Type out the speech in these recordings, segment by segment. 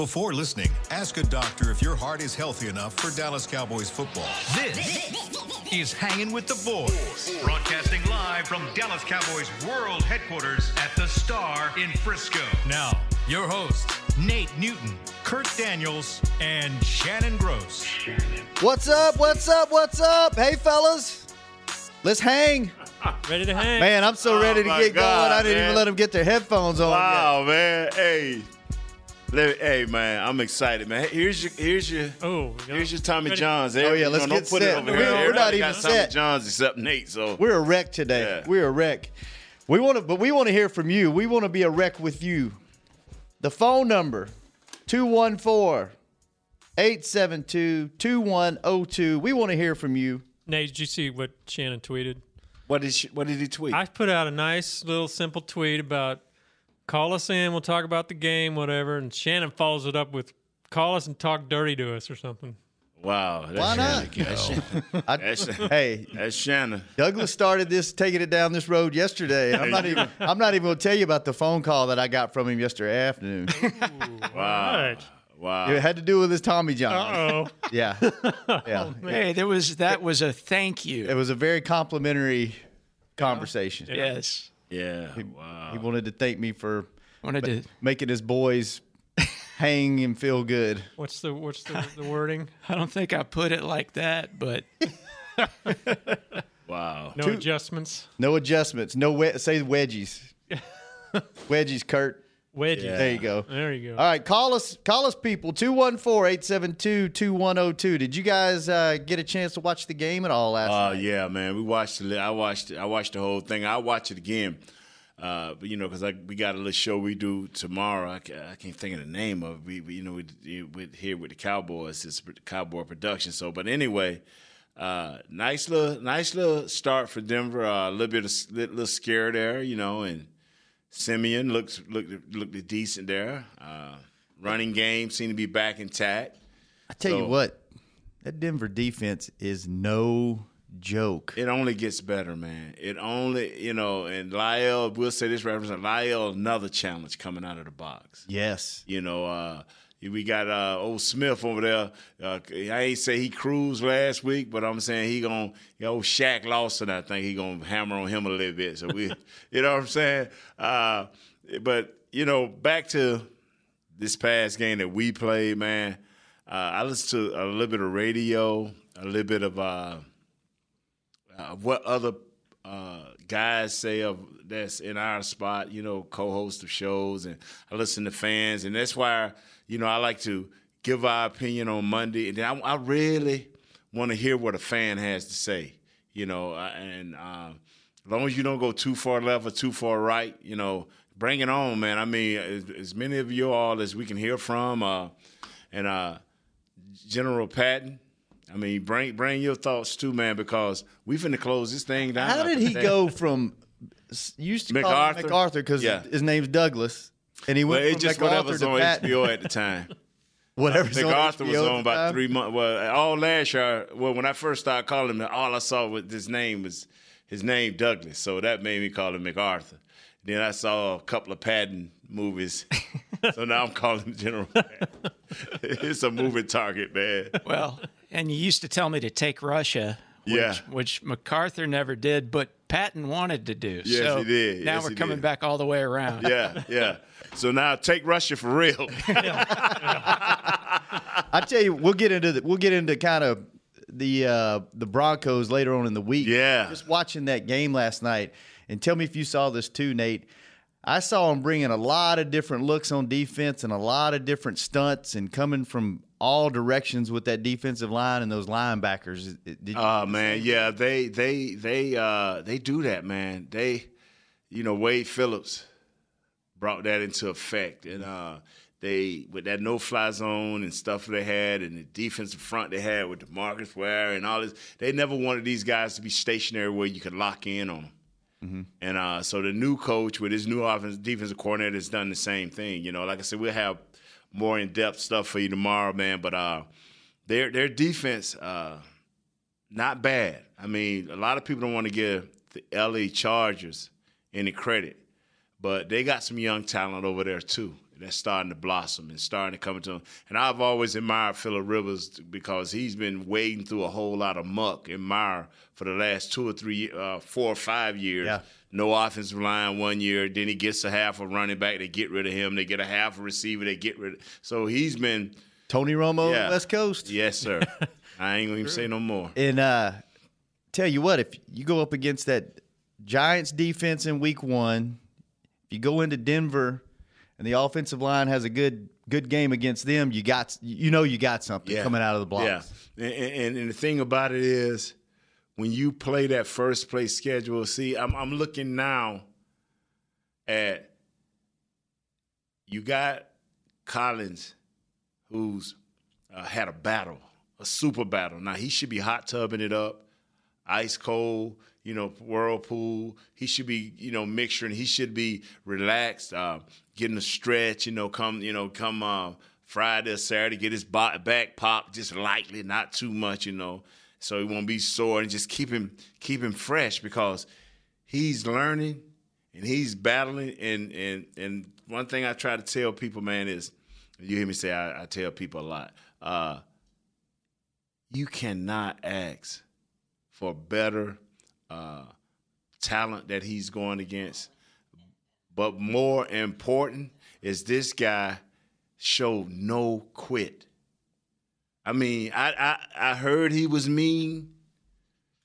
Before listening, ask a doctor if your heart is healthy enough for Dallas Cowboys football. This is Hanging with the Boys, broadcasting live from Dallas Cowboys World Headquarters at the Star in Frisco. Now, your hosts, Nate Newton, Kurt Daniels, and Shannon Gross. What's up? What's up? What's up? Hey, fellas. Let's hang. Ready to hang? Man, I'm so Oh, ready to get God, going. I didn't man. even let them get their headphones on. Wow, man. Hey. Let- Hey man, I'm excited, man. Here's your here's your Oh, here's your Tommy ready? Johns. Oh, yeah, let's no, don't get put set. it over We're- here. we're Everybody not got even Tommy set. Johns except Nate. So We're a wreck today. Yeah. We're a wreck. We want to, but we want to hear from you. We want to be a wreck with you. The phone number 214 872 2102. We want to hear from you. Nate, did you see what Shannon tweeted? what did she, what did he tweet? I put out a nice little simple tweet about call us in, we'll talk about the game, whatever. And Shannon follows it up with call us and talk dirty to us or something. wow. That's Why not? That's, I, That's, hey, that's Shannon. Douglas started this, taking it down this road yesterday. I'm not even. I'm not even going to tell you about the phone call that I got from him yesterday afternoon. Wow. Right. Wow. It had to do with his Tommy John. Uh oh. Yeah, yeah. Hey, there was that was a thank you. It was a very complimentary conversation. Yes, Yeah. Wow. He wanted to thank me for wanted to. making his boys hang and feel good. What's the what's the, the wording? I don't think I put it like that, but Wow. No adjustments. No adjustments. No we- say wedgies. wedgies, Kurt. Wedges. Yeah. There you go. There you go. All right, call us, call us, people. 214-872-2102. Did you guys uh, get a chance to watch the game at all last Uh, night? yeah, man. We watched. The, I watched. I watched the whole thing. I watch it again. Uh, but you know, because we got a little show we do tomorrow. I, I can't think of the name of. it. We, we you know we, we here with the Cowboys. It's a Cowboy production. So, but anyway, uh, nice little nice little start for Denver. Uh, a little bit of little, little scare there, you know, and Simeon looks looked looked decent there. Uh, running game seemed to be back intact. I tell you what, that Denver defense is no joke. It only gets better, man. It only, you know, and Lyle, we'll say this reference, Lyle, another challenge coming out of the box. yes. You know, uh, we got uh, old Smith over there. Uh, I ain't say he cruised last week, but I'm saying he gon' you know, Shaq Lawson. I think he gonna hammer on him a little bit. So we, you know what I'm saying. Uh, but you know, back to this past game that we played, man. Uh, I listened to a little bit of radio, a little bit of uh, uh, what other uh, guys say of that's in our spot, you know, co-host of shows, and I listen to fans, and that's why you know I like to give our opinion on Monday, and then I, I really want to hear what a fan has to say, you know, uh, and uh, as long as you don't go too far left or too far right, you know, bring it on, man. I mean, as, as many of you all as we can hear from, uh, and uh, General Patton. I mean, bring bring your thoughts too, man, because we finna close this thing down. How did he go from used to call him MacArthur? MacArthur because Yeah. his name's Douglas, and he went it's from just MacArthur whatever's to on Patton. HBO at the time. Whatever's on MacArthur was HBO at on about time. three months. Well, all last year, well, when I first started calling him, all I saw with his name was his name Douglas, so that made me call him MacArthur. Then I saw a couple of Patton movies, so now I'm calling him General. It's a moving target, man. well, and you used to tell me to take Russia, which, Yeah. which MacArthur never did, but Patton wanted to do. Yes, so he did. Now Yes, we're coming did. back all the way around. Yeah, yeah. So now take Russia for real. I tell you, we'll get into the, we'll get into kind of the uh, the Broncos later on in the week. Yeah. just watching that game last night, and tell me if you saw this too, Nate. I saw him bringing a lot of different looks on defense and a lot of different stunts and coming from all directions with that defensive line and those linebackers. Oh man, yeah, they they they uh they do that, man. They you know, Wade Phillips brought that into effect and uh they with that no fly zone and stuff they had and the defensive front they had with DeMarcus Ware and all this, they never wanted these guys to be stationary where you could lock in on them. And uh, so the new coach with his new offense defensive coordinator has done the same thing. You know, like I said, we'll have more in depth stuff for you tomorrow, man. But uh, their their defense, uh, not bad. I mean, a lot of people don't want to give the LA Chargers any credit, but they got some young talent over there too. that's starting to blossom and starting to come into them. And I've always admired Philip Rivers because he's been wading through a whole lot of muck in mire for the last two or three, uh, four or five years. Yeah. No offensive line one year. Then he gets a half a running back. They get rid of him. They get a half a receiver. They get rid of. So he's been. Tony Romo, Yeah. West Coast. Yes, sir. I ain't gonna even say no more. And uh, tell you what, if you go up against that Giants defense in Week One, if you go into Denver and the offensive line has a good good game against them, you got you know you got something Yeah. coming out of the blocks. Yeah, and, and, and the thing about it is, when you play that first place schedule, see, I'm I'm looking now at you got Collins, who's uh, had a battle, a super battle. Now he should be hot tubbing it up, ice cold, you know, whirlpool. He should be, you know, mixing. He should be relaxed, uh, getting a stretch. You know, come, you know, come uh, Friday or Saturday, get his back popped just lightly, not too much. You know, so he won't be sore and just keep him keep him fresh because he's learning and he's battling. And and and one thing I try to tell people, man, is you hear me say I, I tell people a lot. Uh, you cannot ask for better uh, talent that he's going against. But more important is this guy showed no quit. I mean, I, I I heard he was mean,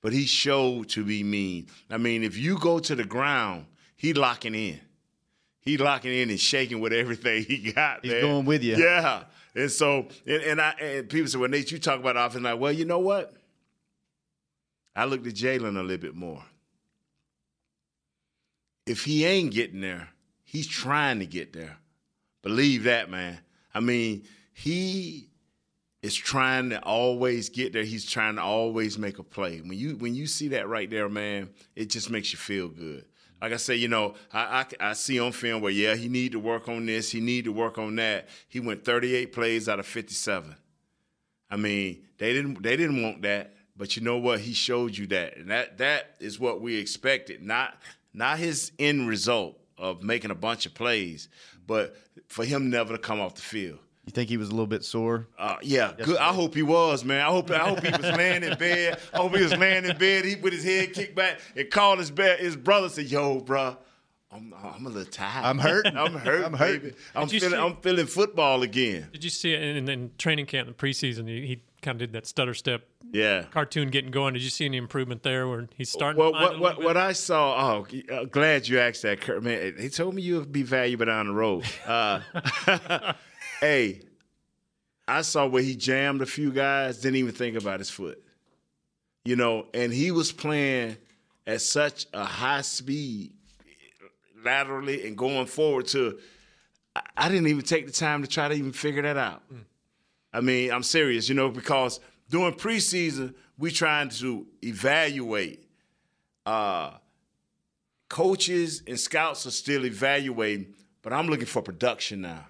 but he showed to be mean. I mean, if you go to the ground, he locking in. He locking in and shaking with everything he got. He's man. going with you. Yeah. And so, and, and I and people say, well, Nate, you talk about offense, like, well, you know what? I looked at Jaylon a little bit more. If he ain't getting there, he's trying to get there. Believe that, man. I mean, he is trying to always get there. He's trying to always make a play. When you when you see that right there, man, it just makes you feel good. Like I say, you know, I, I, I see on film where yeah, he need to work on this, he need to work on that. He went 38 plays out of 57. I mean, they didn't they didn't want that, but you know what? He showed you that, and that that is what we expected. Not not his end result of making a bunch of plays, but for him never to come off the field. You think he was a little bit sore? Uh, yeah, good. I hope he was, man. I hope I hope he was laying in bed. I hope he was laying in bed. He with his head kicked back and called his bed. His brother said, "Yo, bro, I'm I'm a little tired. I'm hurting. I'm hurt. I'm hurting. I'm feeling see- I'm feeling football again. Did you see it in, in training camp in the preseason? He, he kind of did that stutter step Yeah. cartoon getting going. Did you see any improvement there where he's starting Well, to what what, what? I saw. Oh, uh, glad you asked that, Kurt. Man, he told me you'd be valuable down the road. Uh, hey, I saw where he jammed a few guys. Didn't even think about his foot. You know, and he was playing at such a high speed laterally and going forward to. I- didn't even take the time to try to even figure that out. I mean, I'm serious, you know, because during preseason, we trying to evaluate. Uh, coaches and scouts are still evaluating, but I'm looking for production now.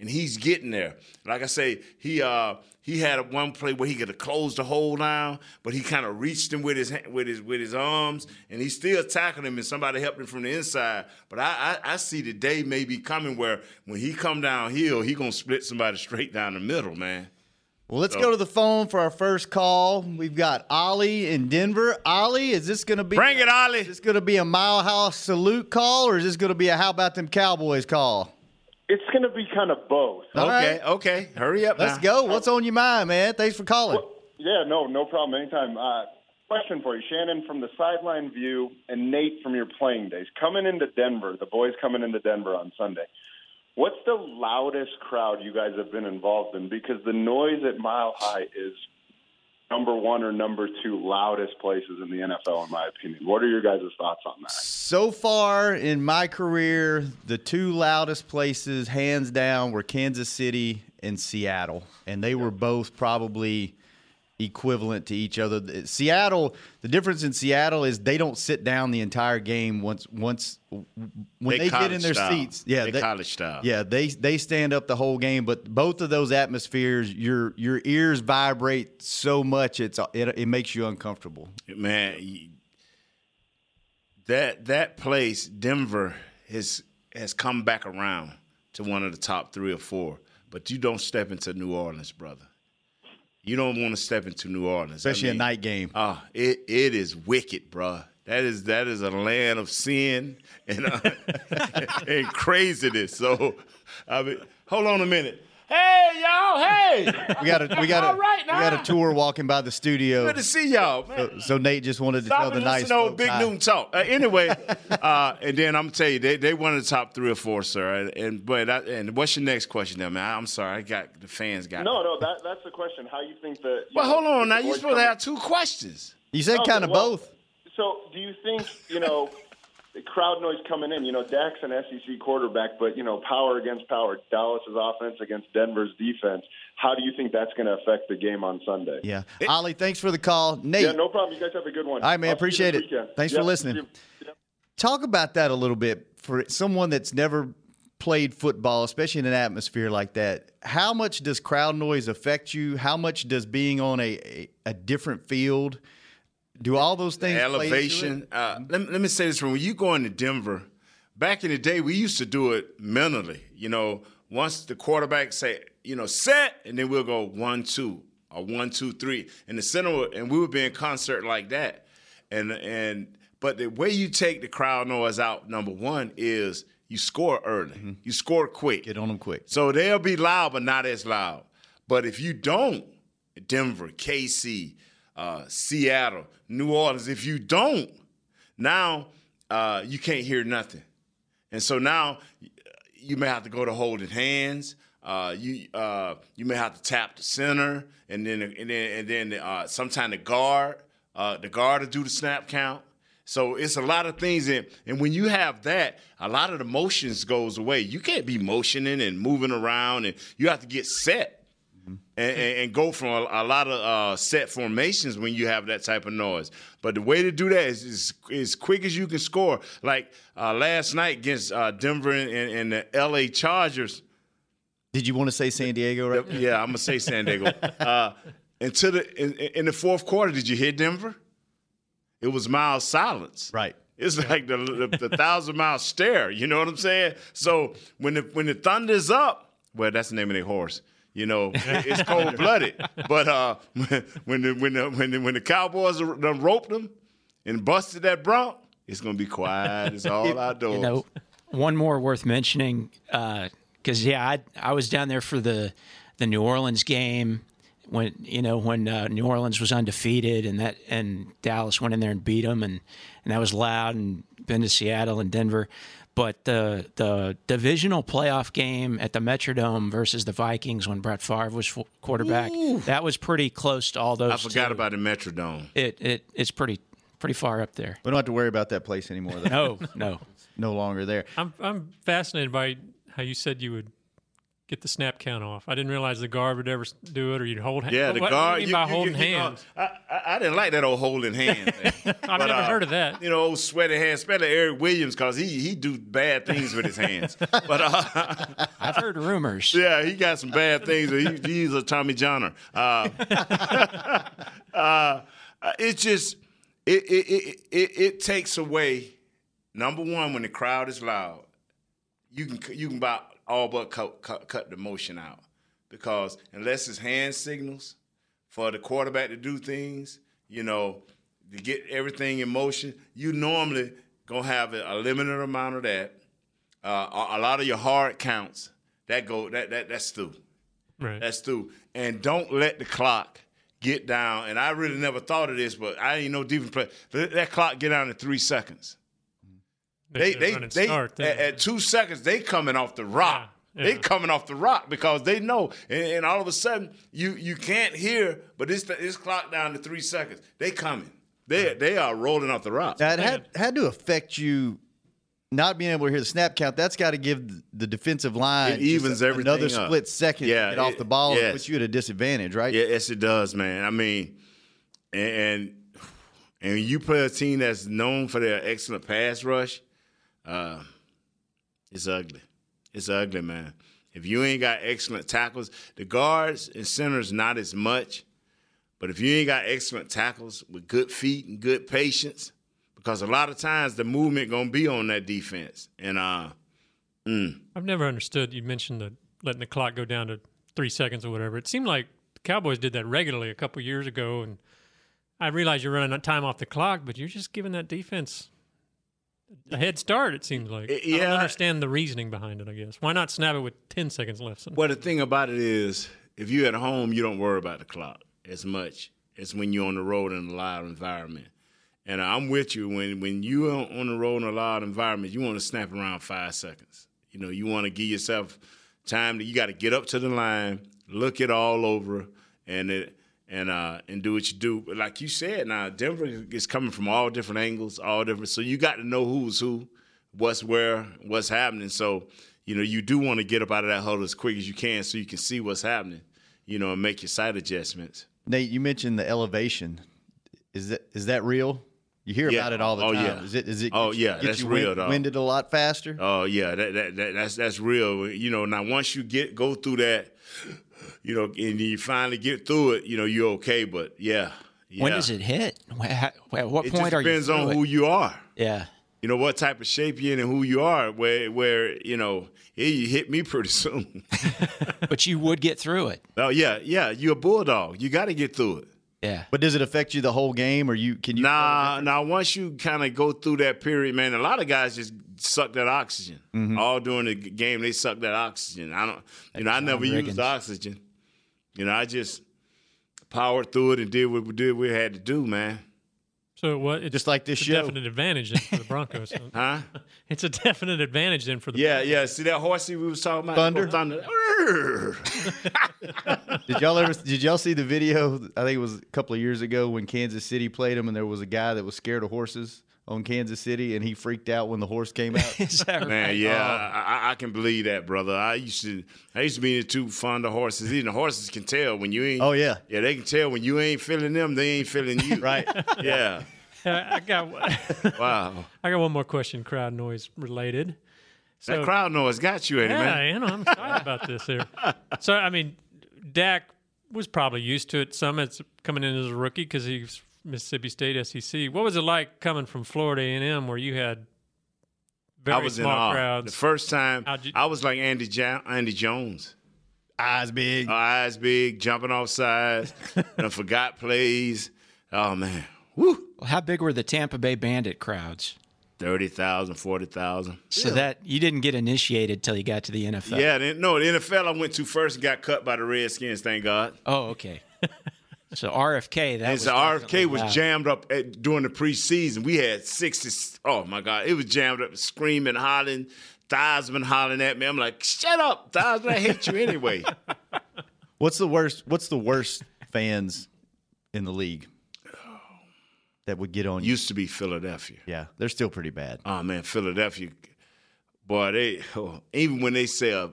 And he's getting there. Like I say, he uh he had one play where he could have closed the hole down, but he kind of reached him with his with his with his arms, and he still tackled him, and somebody helped him from the inside. But I I, I see the day maybe coming where when he come downhill, he gonna split somebody straight down the middle, man. Well, let's go to the phone for our first call. We've got Ollie in Denver. Ollie, is this going to be Bring it, Ollie. Is this going to be a Mile High salute call, or is this going to be a How about them Cowboys call? It's going to be kind of both. All okay, right. okay, hurry up. Let's now. go. What's on your mind, man? Thanks for calling. Yeah, no, no problem. Anytime. Uh, question for you, Shannon, from the sideline view, and Nate from your playing days. Coming into Denver, the boys coming into Denver on Sunday. What's the loudest crowd you guys have been involved in? Because the noise at Mile High is number one or number two loudest places in the NFL, in my opinion. What are your guys' thoughts on that? So far in my career, the two loudest places, hands down, were Kansas City and Seattle, and they were both probably equivalent to each other. Seattle, the difference in Seattle is they don't sit down the entire game once once when they, get in their style. seats. Yeah, They college style. Yeah, they they stand up the whole game, but both of those atmospheres, your your ears vibrate so much it's it, it makes you uncomfortable. man, that that place, Denver, has has come back around. to one of the top three or four, but you don't step into New Orleans, brother. You don't want to step into New Orleans, Especially a night game. Ah, it it is wicked, bruh. That is that is a land of sin and uh, and craziness. So, I mean, hold on a minute. Hey, y'all! Hey, We got a we got a All right we got a tour walking by the studio. good to see y'all, man. So Nate just wanted to Stop tell the and nice listen old folks Big hi. Newton talk. Uh, anyway, uh, and then I'm gonna tell you, they they one of the top three or four, sir. And, and but I, and what's your next question, there, man? I'm sorry, I got the fans got. No, no, that that's the question. How you think that? you Well, know, hold on now. You're boys supposed to have two questions. You said Okay, kind of well, both. So, do you think you know the crowd noise coming in? You know, Dak's an SEC quarterback, but you know, power against power, Dallas's offense against Denver's defense. How do you think that's going to affect the game on Sunday? Yeah. Ollie, thanks for the call. Nate, Yeah, no problem. You guys have a good one. All right, man, I'll appreciate it. weekend. Thanks for listening. see. Yep. talk about that a little bit for someone that's never played football, especially in an atmosphere like that. How much does crowd noise affect you? How much does being on a, a, a different field do all those things? play into it? elevation. Uh, let, me- let me say this: when you go into Denver, back in the day, we used to do it mentally. You know, once the quarterback say, you know, set, and then we'll go one, two, or one, two, three, and the center, would- and we would be in concert like that. And and but the way you take the crowd noise out, number one, is you score early, you score quick. Get on them quick. So they'll be loud, but not as loud. But if you don't, Denver, KC, uh, Seattle, New Orleans, if you don't, now uh, you can't hear nothing. And so now you may have to go to holding hands. Uh, you uh, you may have to tap the center, and then and then and then uh, sometime the guard, uh, the guard to do the snap count. So it's a lot of things, in, and when you have that, a lot of the motions goes away. You can't be motioning and moving around, and you have to get set and, and, and go from a, a lot of uh, set formations when you have that type of noise. But the way to do that is is as quick as you can score. Like uh, last night against uh, Denver and, and, the L.A. Chargers. Did you want to say San Diego right? Yeah, I'm gonna say San Diego. Uh, into the in, in the fourth quarter, did you hear Denver? It was mild silence. Right. It's like the, the, the thousand mile stare. You know what I'm saying? So when the when the thunder's up, well, that's the name of their horse. You know, it's cold blooded. But uh, when the when the when the, when the Cowboys done roped them and busted that bronc, it's gonna be quiet. It's all outdoors. You know, one more worth mentioning because yeah, I I was down there for the the New Orleans game when you know when uh, New Orleans was undefeated and that and Dallas went in there and beat them and and that was loud and been to Seattle and Denver. But the the divisional playoff game at the Metrodome versus the Vikings when Brett Favre was f- quarterback, that was pretty close to all those. I forgot two. about the Metrodome. it. It it's pretty pretty far up there. We don't have to worry about that place anymore. Though. No, no. no longer there. I'm I'm fascinated by how you said you would get the snap count off. I didn't realize the guard would ever do it, or you'd hold. Yeah, the what, guard. What do you mean by holding know, hands? I, I, I didn't like that old holding hands. I've But, never uh, heard of that. You know, old sweaty hands, especially Eric Williams, because he he do bad things with his hands. But uh, I've heard rumors. yeah, he got some bad things. He, he's a Tommy Johnner. Uh, uh, it's just it it, it it it takes away. Number one, when the crowd is loud, you can you can about all but cut, cut, cut the motion out because unless it's hand signals for the quarterback to do things, you know, to get everything in motion, you normally gonna have a, limited amount of that. Uh, a, a lot of your hard counts that go that that that's through. Right. That's through. And don't let the clock get down. And I really never thought of this, but I didn't know defense play. Let that clock get down to three seconds. They should they they start at, at two seconds they coming off the rock. Yeah, They yeah. coming off the rock because they know, and, and all of a sudden you you can't hear, but it's it's clock down to three seconds. They coming. They they are rolling off the rock. That had had to affect you. Not being able to hear the snap count, that's got to give the defensive line It evens just everything another up. split second Yeah, to get off the ball and puts you at a disadvantage, right? Yeah, yes, it does, man. I mean, and and, and you play a team that's known for their excellent pass rush, uh, it's ugly. It's ugly, man. If you ain't got excellent tackles, the guards and centers not as much, but if you ain't got excellent tackles with good feet and good patience, because a lot of times the movement gonna be on that defense, and uh, I've never understood. You mentioned the letting the clock go down to three seconds or whatever. It seemed like the Cowboys did that regularly a couple years ago, and I realize you're running time off the clock, but you're just giving that defense a head start. It seems like. I Yeah. don't understand the reasoning behind it. I guess why not snap it with ten seconds left? Well, the thing about it is, if you're at home, you don't worry about the clock as much as when you're on the road in a loud environment. And I'm with you when when you are on the road in a loud environment, you want to snap around five seconds. You know, you want to give yourself time to. You got to get up to the line, look it all over, and it and uh and do what you do. But like you said, now Denver is coming from all different angles, all different. So you got to know who's who, what's where, what's happening. So you know, you do want to get up out of that huddle as quick as you can, so you can see what's happening. You know, and make your side adjustments. Nate, you mentioned the elevation. Is that is that real? You hear Yeah. about it all the Oh, time. yeah. Is it? Is it? Oh, get yeah, get that's you real, wind- dog. Winded a lot faster. Oh yeah, that, that, that that's that's real. You know, now once you get go through that, you know, and you finally get through it, you know, you're okay. But yeah, When does it hit? At what It point just are you? It depends on through it? who you are. Yeah. You know what type of shape you're in and who you are. Where where you know it you hit me pretty soon. But you would get through it. oh yeah, yeah. You're a bulldog. You got to get through it. Yeah. But does it affect you the whole game, or you can you? Nah, nah. Once you kind of go through that period, man, a lot of guys just suck that oxygen Mm-hmm. all during the game. They suck that oxygen. I don't, you know, I never Riggins. used oxygen. You know, I just powered through it and did what we did. We had to do, man. So what? It's Just like this it's a definite advantage then for the Broncos. Huh? it's a definite advantage then for the Yeah, yeah. See that horsey we was talking about? Thunder? Thunder. Did y'all ever? Did y'all see the video? I think it was a couple of years ago when Kansas City played them, and there was a guy that was scared of horses on Kansas City, and he freaked out when the horse came out. Is that right? Man, yeah, um, I, I, I can believe that, brother. I used to, I used to be too fond of horses. Even the horses can tell when you ain't. Oh, yeah. yeah, they can tell when you ain't feeling them, they ain't feeling you. right. Yeah. I got Wow. I got one more question, crowd noise related. So that crowd noise got you, ain't it, yeah, man? you know, I'm excited about this here. So I mean, Dak was probably used to it. Some it's coming in as a rookie because he's Mississippi State SEC. What was it like coming from Florida A&M where you had very I was in small awe. crowds? The first time, you- I was like Andy jo- Andy Jones. Eyes big. Uh, eyes big, jumping off sides, and forgot plays. Oh, man. Woo. Well, how big were the Tampa Bay Bandit crowds? 30,000, 40,000. So that you didn't get initiated till you got to the NFL. Yeah, then- no, the NFL I went to first and got cut by the Redskins, thank God. Oh, okay. so RFK, that And was so RFK was loud. jammed up at, during the preseason. We had 60. Oh my God, it was jammed up, screaming, hollering. Theismann hollering at me. I'm like, shut up, Theismann. I hate you anyway. What's the worst? What's the worst fans in the league that would get on you? Used to be Philadelphia. Yeah, they're still pretty bad. Oh man, Philadelphia. Boy, they oh, even when they say a,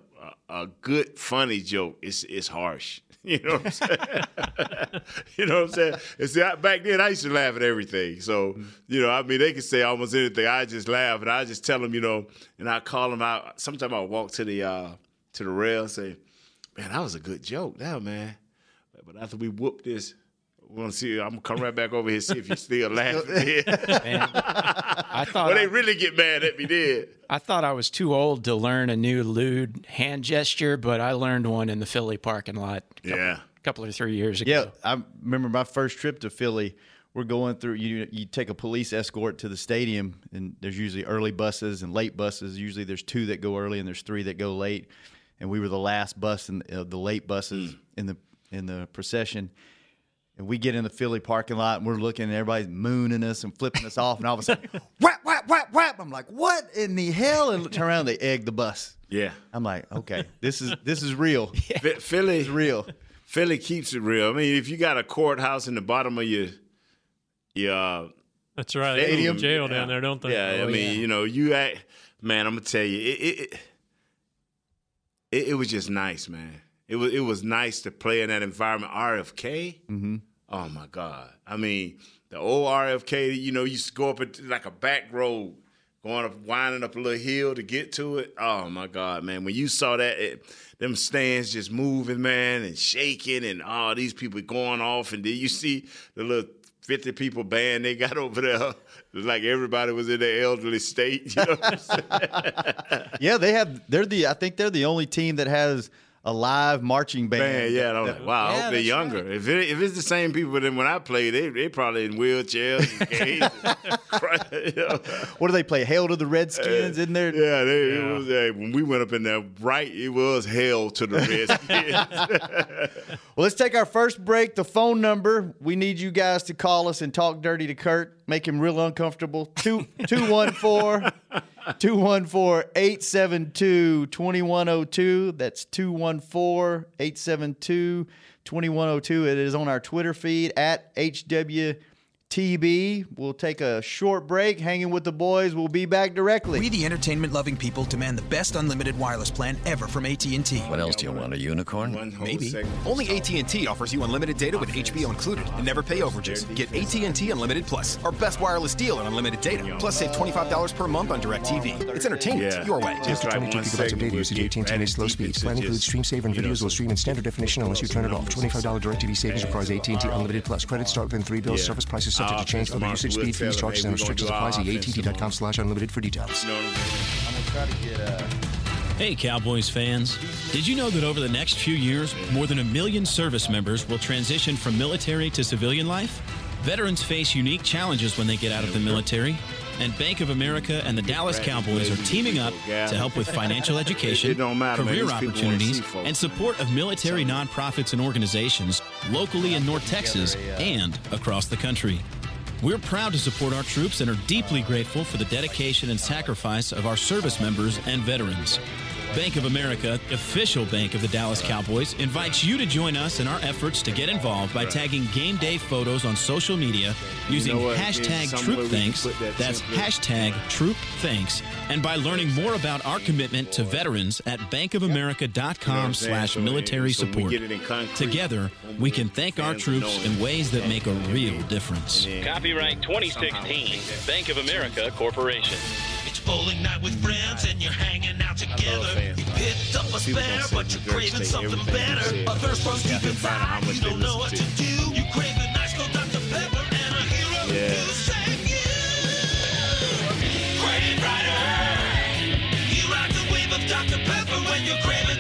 a a good funny joke, it's it's harsh. You know what I'm saying? you know what I'm saying? And see, I, back then I used to laugh at everything. So you know, I mean, they could say almost anything. I just laugh and I just tell them, you know, and I call them out. Sometimes I walk to the uh, to the rail and say, "Man, that was a good joke, now, man." But after we whoop this. We're gonna see. I'm gonna come right back over here see if you still laughing. Man, I thought well, they I, really get mad at me. Did I thought I was too old to learn a new lewd hand gesture, but I learned one in the Philly parking lot. A couple, Yeah. couple or three years ago. Yeah. I remember my first trip to Philly. We're going through. You you take a police escort to the stadium, and there's usually early buses and late buses. Usually there's two that go early and there's three that go late. And we were the last bus in uh, the late buses in the in the procession. And we get in the Philly parking lot and we're looking and everybody's mooning us and flipping us off. And all of a sudden, whap, whap, whap, whap. I'm like, what in the hell? And turn around, they egg the bus. yeah. I'm like, okay, this is this is real. Phi- Philly, is real. Philly keeps it real. I mean, if you got a courthouse in the bottom of your, your uh, That's right. They stadium, have jail yeah. down there, don't they? Yeah, I Oh, mean, yeah. you know, you act, man. I'm gonna tell you, it it, it it it was just nice, man. It was it was nice to play in that environment. RFK, mm-hmm. oh my God! I mean, the old RFK, you know, you used to go up at like a back road, going up, winding up a little hill to get to it. Oh my God, man! When you saw that, it, them stands just moving, man, and shaking, and all these people going off, and then you see the little 50 people band they got over there. It was like everybody was in their elderly state. You know what I'm saying? Yeah, they have. They're the. I think they're the only team that has a live marching band. Man, yeah, and I'm like, wow, I hope they're younger. If it, if it's the same people then when I play, they they probably in wheelchairs. and canes. Cry- you know. What do they play? Hail to the Redskins in there. Yeah, they, it was uh, when we went up in there. Right, it was hail to the Redskins. Well, let's take our first break. The phone number. We need you guys to call us and talk dirty to Kurt. Make him real uncomfortable. Two two one four. 214-872-2102. That's 214-872-2102. It is on our Twitter feed at HWTB. We'll take a short break. Hanging with the boys. We'll be back directly. We, the entertainment-loving people, demand the best unlimited wireless plan ever from AT&T. What else do you want? A unicorn? Maybe. segment. Only AT&T offers you unlimited data with HBO included and never pay overages. Get AT&T Unlimited Plus, our best wireless deal on unlimited data. Plus save $25 per month on DirecTV. It's entertainment Yeah. your way. Just like 22 gigabytes of data would usage, get AT&T added is slow deep speed. Plan includes stream save and videos will stream in standard definition unless you turn it off. $25 DirecTV savings requires AT&T Unlimited Plus. Credit start within three bills. Service prices subject to change. Other usage, speed, fees, charges, and restrictions apply. See att.com slash unlimited for details. You know what I'm saying? I'm going to try to get uh, Hey, Cowboys fans. Did you know that over the next few years, more than a million service members will transition from military to civilian life? Veterans face unique challenges when they get out of the military, and Bank of America and the Dallas Cowboys are teaming up to help with financial education, It don't matter, man. career These people wanna opportunities, and support of military nonprofits and organizations locally in North Texas and across the country. We're proud to support our troops and are deeply grateful for the dedication and sacrifice of our service members and veterans. Bank of America, official bank of the Dallas Cowboys, invites you to join us in our efforts to get involved by tagging game day photos on social media using know hashtag There's some way we can TroopThanks. that That's simply. hashtag TroopThanks. And by learning more about our commitment to veterans at bankofamerica.com slash So, military so we support. get it in concrete. Together, we can thank our troops in ways that make a real difference. Copyright 2016, Bank of America Corporation. Bowling night with friends and you're hanging out together. You picked up a spare, but you're craving something better. A thirst burns deep inside, you don't know what to do. You crave a nice cold Dr. Pepper and a hero Yeah. to save you. Crave Rider. You ride the wave of Dr. Pepper when you're craving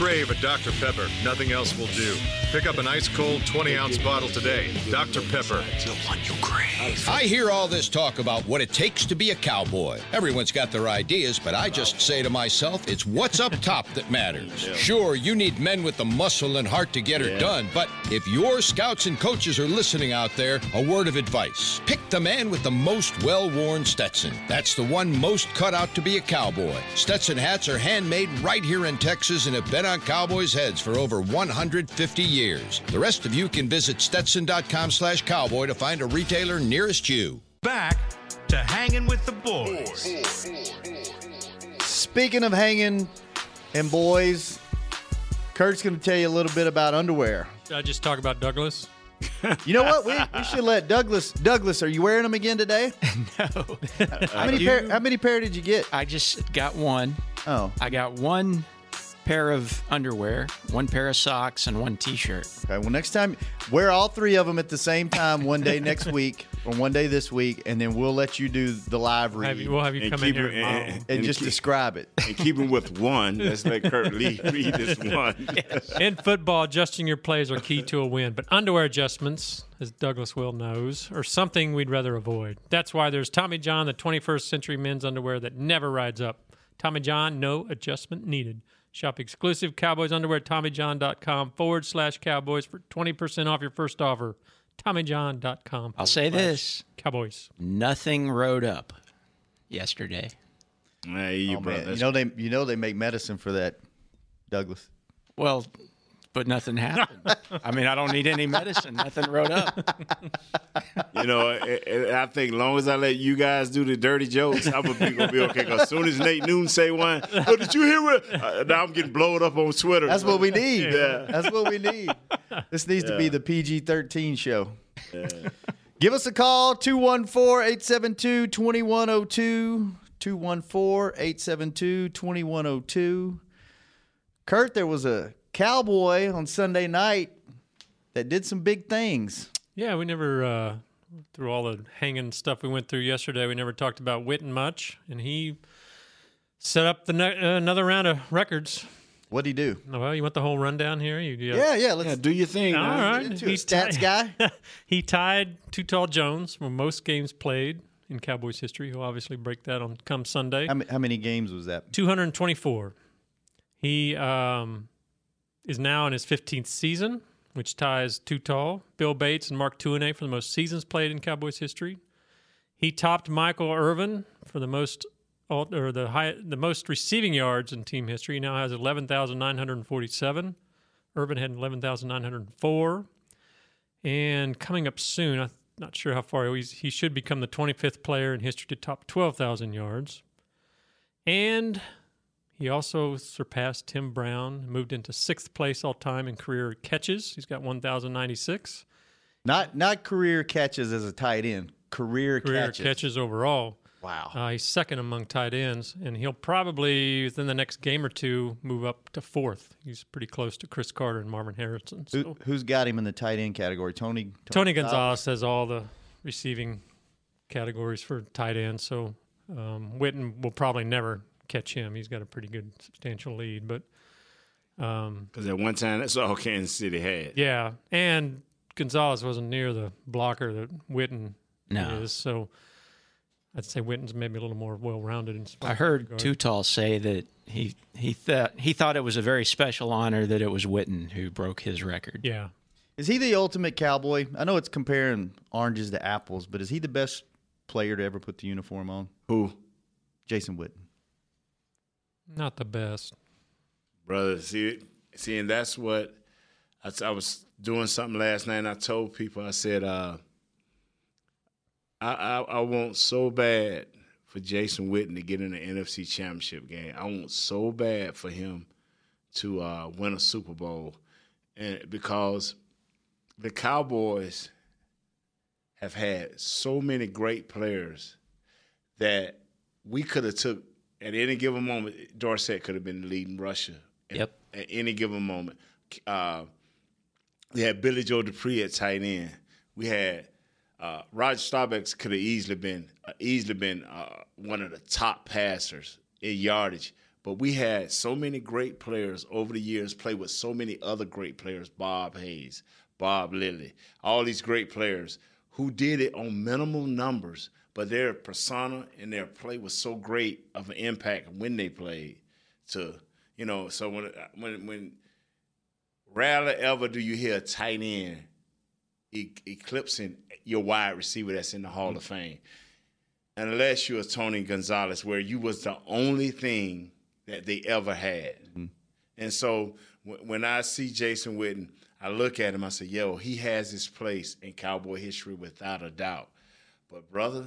crave a Dr. Pepper, nothing else will do. Pick up an ice cold 20 ounce bottle today. Dr. Pepper. The one you crave. I hear all this talk about what it takes to be a cowboy. Everyone's got their ideas, but I just say to myself, it's what's up top that matters. Sure, you need men with the muscle and heart to get it done, but if your scouts and coaches are listening out there, a word of advice. Pick the man with the most well worn Stetson. That's the one most cut out to be a cowboy. Stetson hats are handmade right here in Texas and have been on cowboys' heads for over 150 years. The rest of you can visit stetson.com slash cowboy to find a retailer nearest you. Back to hanging with the boys. Speaking of hanging and boys, Kurt's going to tell you a little bit about underwear. Should I just talk about Douglas? You know what? We, we should let Douglas. Douglas, are you wearing them again today? No. How many pair? How many pair did you get? I just got one. Oh, I got one pair of underwear, one pair of socks, and one T-shirt. okay. Well, next time, wear all three of them at the same time. One day next week, or one day this week, and then we'll let you do the live read Have you, we'll have you And come in here it- and and- and just keep- describe it. and keep him with one. Let's let Kurt Lee read this one. In football, adjusting your plays are key to a win, but underwear adjustments, as Douglas Will knows, are something we'd rather avoid. That's why there's Tommy John, the 21st century men's underwear that never rides up. Tommy John, no adjustment needed. Shop exclusive Cowboys underwear at TommyJohn.com forward slash Cowboys for 20% off your first offer. TommyJohn.com. I'll say this: Cowboys. nothing rode up yesterday. Hey, you Oh, brother. man. You know they. You know they make medicine for that, Douglas. Well, but nothing happened. I mean, I don't need any medicine. Nothing wrote up. You know, I, I- I think long as I let you guys do the dirty jokes, I'm gonna be, gonna be okay. Cause as soon as Nate Noon say one, oh, did you hear it? Uh, now I'm getting blown up on Twitter. That's what we need. Yeah. That's what we need. This needs to be the PG 13 show. Give us a call 214 872 2102. 214 872 2102. Kurt, there was a cowboy on Sunday night that did some big things. Yeah, we never uh, through all the hanging stuff we went through yesterday. We never talked about Witten much, and he set up the ne- uh, another round of records. What'd he do? Well, you want the whole rundown here? You, you Yeah, yeah. Let's Yeah, do your thing. All man. right. into it. He's Stats guy. he tied Too Tall Jones for most games played in Cowboys history. He'll obviously break that on come Sunday. How, ma- how many games was that? 224. He um, is now in his 15th season, which ties Too Tall, Bill Bates, and Mark Tuinei for the most seasons played in Cowboys history. He topped Michael Irvin for the most or the high, the most receiving yards in team history. He now has 11,947. Irvin had 11,904. And coming up soon, I'm not sure how far he's, he should become the 25th player in history to top 12,000 yards. And he also surpassed Tim Brown, moved into sixth place all time in career catches. He's got 1,096. Not not career catches as a tight end. Career, Career catches. catches overall. Wow. Uh, he's second among tight ends, and he'll probably within the next game or two move up to fourth. He's pretty close to Cris Carter and Marvin Harrison. So Who, who's got him in the tight end category? Tony. Tony Gonzalez has all the receiving categories for tight end, so um, Witten will probably never catch him. He's got a pretty good substantial lead, but um, Because at one time, that's all Kansas City had. yeah, and Gonzalez wasn't near the blocker that Witten No. is, so I'd say Witten's maybe a little more well-rounded. In I heard Too Tall say that he he thought he thought it was a very special honor that it was Witten who broke his record. Yeah. Is he the ultimate cowboy? I know it's comparing oranges to apples, but is he the best player to ever put the uniform on? Who? Jason Witten. Not the best. brother. See, see, and that's what I, I was doing something last night. and I told people, I said, uh, I, I I want so bad for Jason Witten to get in the NFC Championship game. I want so bad for him to uh, win a Super Bowl, and because the Cowboys have had so many great players that we could have took at any given moment. Dorsett could have been leading Russia. at- Yep. At any given moment, uh, we had Billy Joe Dupree at tight end. We had uh, Roger Staubach could have easily been uh, easily been uh, one of the top passers in yardage. But we had so many great players over the years, play with so many other great players, Bob Hayes, Bob Lilly, all these great players who did it on minimal numbers, but their persona and their play was so great of an impact when they played. To you know, so when when when rarely ever do you hear a tight end e- eclipsing your wide receiver that's in the Hall of Fame, unless you're Tony Gonzalez, where you was the only thing that they ever had. Mm-hmm. And so when I see Jason Witten, I look at him, I say, yo, he has his place in Cowboy history without a doubt. But brother,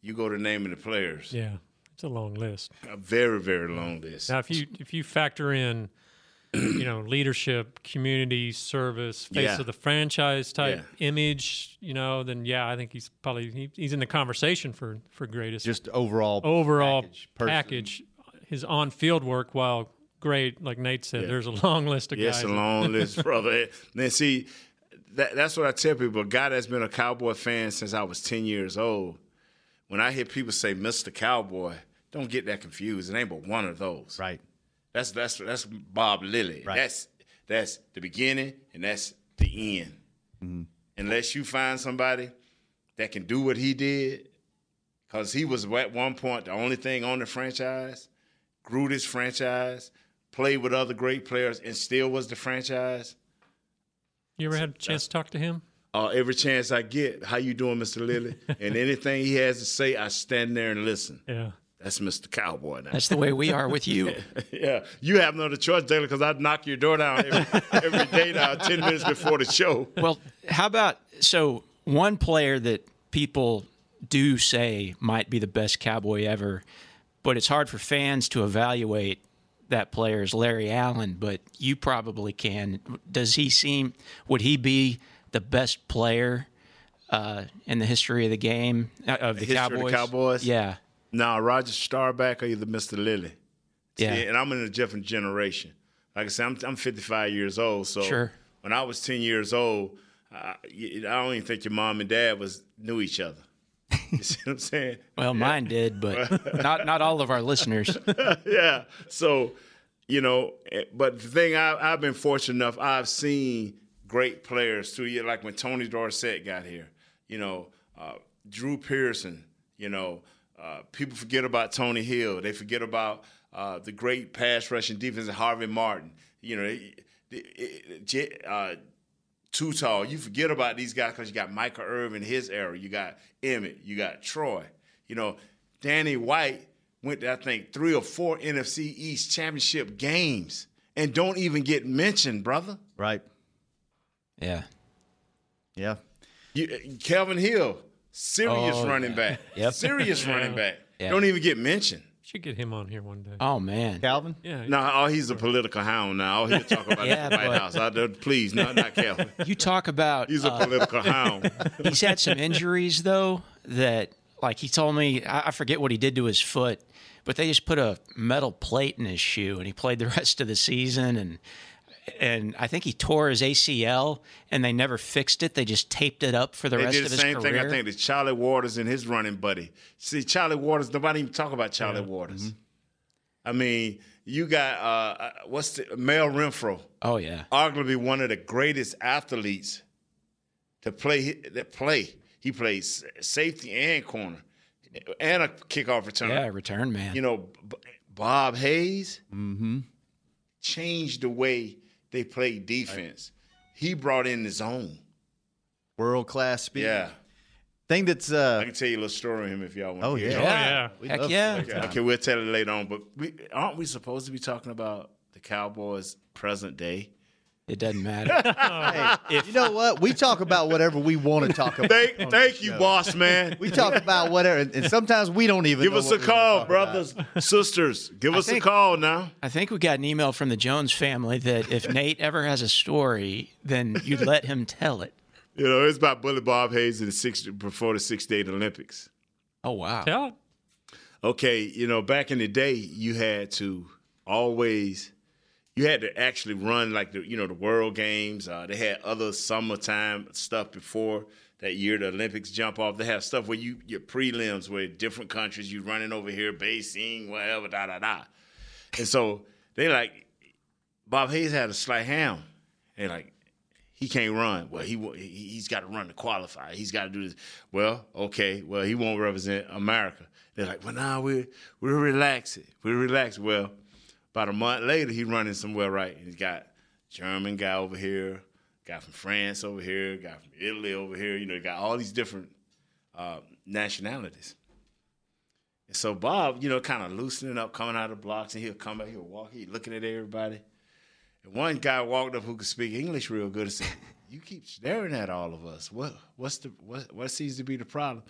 you go to naming the players. Yeah, it's a long list. A very, very long list. Now, if you if you factor in, you know, leadership, community service, face Yeah. of the franchise type Yeah. image, you know, then yeah, I think he's probably he, he's in the conversation for for greatest Just overall overall package, package. His on field work, while great, like Nate said, Yeah. there's a long list of Yes, guys. Yes, a long list, brother. Then see, that, that's what I tell people. A guy that's been a Cowboy fan since I was 10 years old, when I hear people say Mr. Cowboy, don't get that confused. It ain't but one of those. Right. That's that's that's Bob Lilly. Right. That's that's the beginning and that's the end. Mm-hmm. Unless you find somebody that can do what he did, because he was at one point the only thing on the franchise, grew this franchise, played with other great players, and still was the franchise. You ever had a chance to talk to him? Uh, every chance I get, how you doing, Mr. Lilly? and anything he has to say, I stand there and listen. Yeah. That's Mr. Cowboy now. That's the way we are with you. yeah, you have no other choice, Taylor, because I'd knock your door down every, every day now, 10 minutes before the show. Well, how about so one player that people do say might be the best cowboy ever, but it's hard for fans to evaluate that player is Larry Allen, but you probably can. Does he seem would he be the best player uh, in the history of the game uh, of the, history Cowboys? of the Cowboys? Yeah. Now, Roger Staubach or either Mr. Lilly. Yeah. See, and I'm in a different generation. Like I said, I'm, I'm 55 years old, so Sure. when I was ten years old, I, I don't even think your mom and dad was knew each other. You see what I'm saying? Well, mine did, but not not all of our listeners. yeah. So, you know, eh, but the thing I, I've been fortunate enough, I've seen great players through you, like when Tony Dorsett got here. You know, uh, Drew Pearson. You know, uh, people forget about Tony Hill. They forget about uh, the great pass rushing defense of Harvey Martin. You know, it- uh, too tall. You forget about these guys because you got Michael Irvin, his era. You got Emmett. You got Troy. You know, Danny White went to I think three or four NFC East championship games and don't even get mentioned, brother. Right. Yeah. Yeah. You, uh, Calvin Hill, serious Oh, running yeah. back. Yep. Serious running back. Yeah. Don't even get mentioned. Should get him on here one day. Oh man. Calvin? Yeah. No, oh, he's a political hound now. All he'll talk about Yeah, is the White but- House. I, don't- please, not not Calvin. You talk about He's a uh, political hound. he's had some injuries though that like he told me I, I forget what he did to his foot, but they just put a metal plate in his shoe and he played the rest of the season and and I think he tore his ACL and they never fixed it. They just taped it up for the they rest did of the his same thing, I think, to Charlie Waters and his running buddy. See, Charlie Waters, nobody even talk about Charlie Waters. Mm-hmm. I mean, you got uh, uh, what's the Mel Renfro, Oh yeah. arguably one of the greatest athletes to play. That play, he plays safety and corner, and a kickoff return. Yeah, return man. You know, B- Bob Hayes Mm-hmm. changed the way they played defense. He brought in his own. World class speed. Yeah. Thing that's uh I can tell you a little story on him if y'all want. Oh to hear yeah. it. yeah. Heck yeah. Okay, okay, we'll tell it later on. But we, aren't we supposed to be talking about the Cowboys present day? It doesn't matter. Hey, you know what? We talk about whatever we want to talk about. Thank, thank you, show. boss man. We talk about whatever, and, and sometimes we don't even Give know us what a call, talk about. brothers, sisters. Give I us think- a call now. I think we got an email from the Jones family that if Nate ever has a story, then you'd let him tell it. You know, it's about Bullet Bob Hayes in the six before the six day Olympics. Oh wow. Tell. Okay, you know, back in the day, you had to always, you had to actually run like the, you know, the World Games. Uh, they had other summertime stuff before that year. The Olympics jump off. They have stuff where you your prelims where different countries you running over here, Beijing, whatever, da da da. And so they like Bob Hayes had a slight ham. They like he can't run. Well, he he's got to run to qualify. He's got to do this. Well, okay. Well, he won't represent America. They're like, well, nah, we're we're relaxing. We're relaxed. Well, about a month later, he running somewhere right. He's got German guy over here, guy from France over here, guy from Italy over here. You know, he got all these different uh, nationalities. And so Bob, you know, kind of loosening up, coming out of the blocks, and he'll come out, he'll walk, he's looking at everybody. And one guy walked up who could speak English real good and said, "You keep staring at all of us. What what's the what what seems to be the problem?"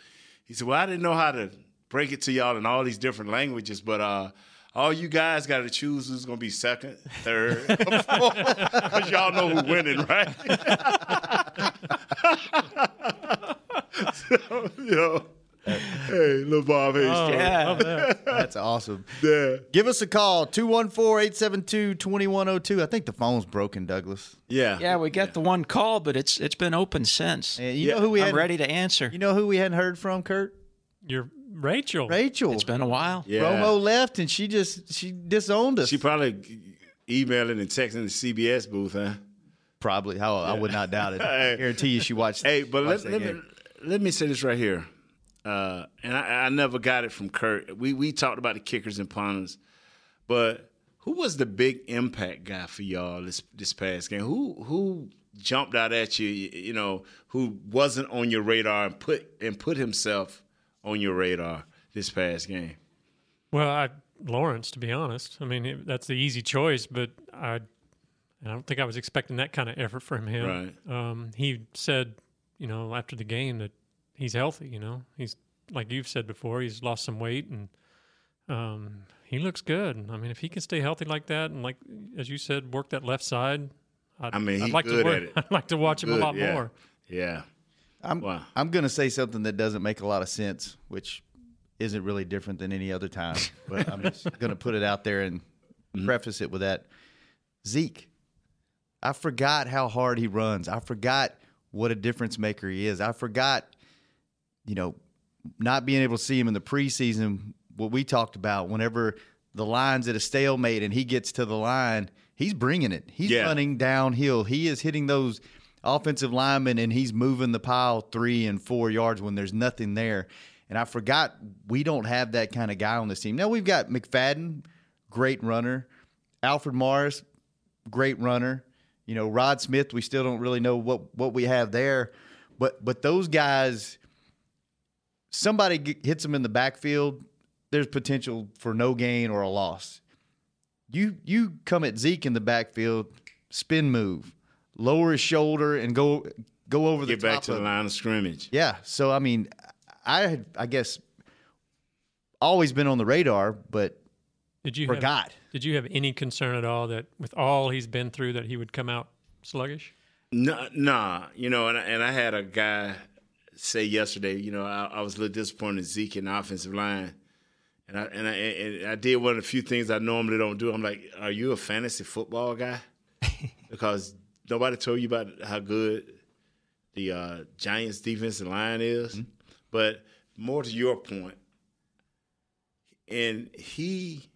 He said, "Well, I didn't know how to break it to y'all in all these different languages, but uh, all you guys got to choose who's gonna be second, third, because y'all know who's winning, right?" so, you know, hey, little Bob Hayes. Oh, story. love that. That's awesome. Yeah. Give us a call 214-872-2102. I think the phone's broken, Douglas. Yeah. Yeah, we got the one call, but it's it's been open since. And you know who we I'm ready to answer. You know who we hadn't heard from, Kurt? You're Rachel. Rachel. It's been a while. Yeah. Romo left and she just she disowned us. She probably emailing and texting the CBS booth, huh? Probably. How I would not doubt it. I guarantee you she watched. Hey, but watched let, that let, me, let me say this right here. Uh, and I, I never got it from Kurt. We we talked about the kickers and punters, but who was the big impact guy for y'all this this past game? Who who jumped out at you? You know, who wasn't on your radar and put and put himself on your radar this past game? Well, I, Lawrence, to be honest. I mean, it, that's the easy choice, but I, I don't think I was expecting that kind of effort from him. Right. Um, he said, you know, after the game that he's healthy. You know, he's like you've said before, he's lost some weight and um, he looks good. I mean, if he can stay healthy like that and like as you said, work that left side. I'd, I mean, I'd he's like good to work. I'd like to watch him a lot yeah. more. Yeah. I'm Wow. I'm gonna say something that doesn't make a lot of sense, which isn't really different than any other time. But I'm just gonna put it out there and Mm-hmm. preface it with that. Zeke, I forgot how hard he runs. I forgot what a difference maker he is. I forgot, you know, not being able to see him in the preseason. What we talked about, whenever the line's at a stalemate and he gets to the line, he's bringing it. He's Yeah. running downhill. He is hitting those offensive lineman and he's moving the pile three and four yards when there's nothing there. And I forgot we don't have that kind of guy on this team. Now we've got McFadden, great runner. Alfred Morris, great runner. You know, Rod Smith, we still don't really know what what we have there. But but those guys, somebody hits them in the backfield, there's potential for no gain or a loss. You you come at Zeke in the backfield, spin move, lower his shoulder and go go over the Get back top to the line of scrimmage. Yeah. So I mean, I had I guess always been on the radar, but Did you forgot. Have, did you have any concern at all that with all he's been through that he would come out sluggish? Nah, nah, you know, and I, and I had a guy say yesterday, you know, I, I was a little disappointed in Zeke in the offensive line, and I and I and I did one of the few things I normally don't do. I'm like, are you a fantasy football guy? because nobody told you about how good the uh, Giants' defensive line is. But more to your point, and he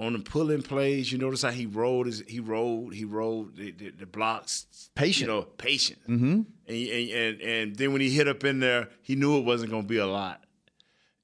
on the pulling plays, you notice how he rolled his he rolled he rolled the, the, the blocks Patient. you know, patient. Mm-hmm. And, and and and then when he hit up in there, he knew it wasn't going to be a lot,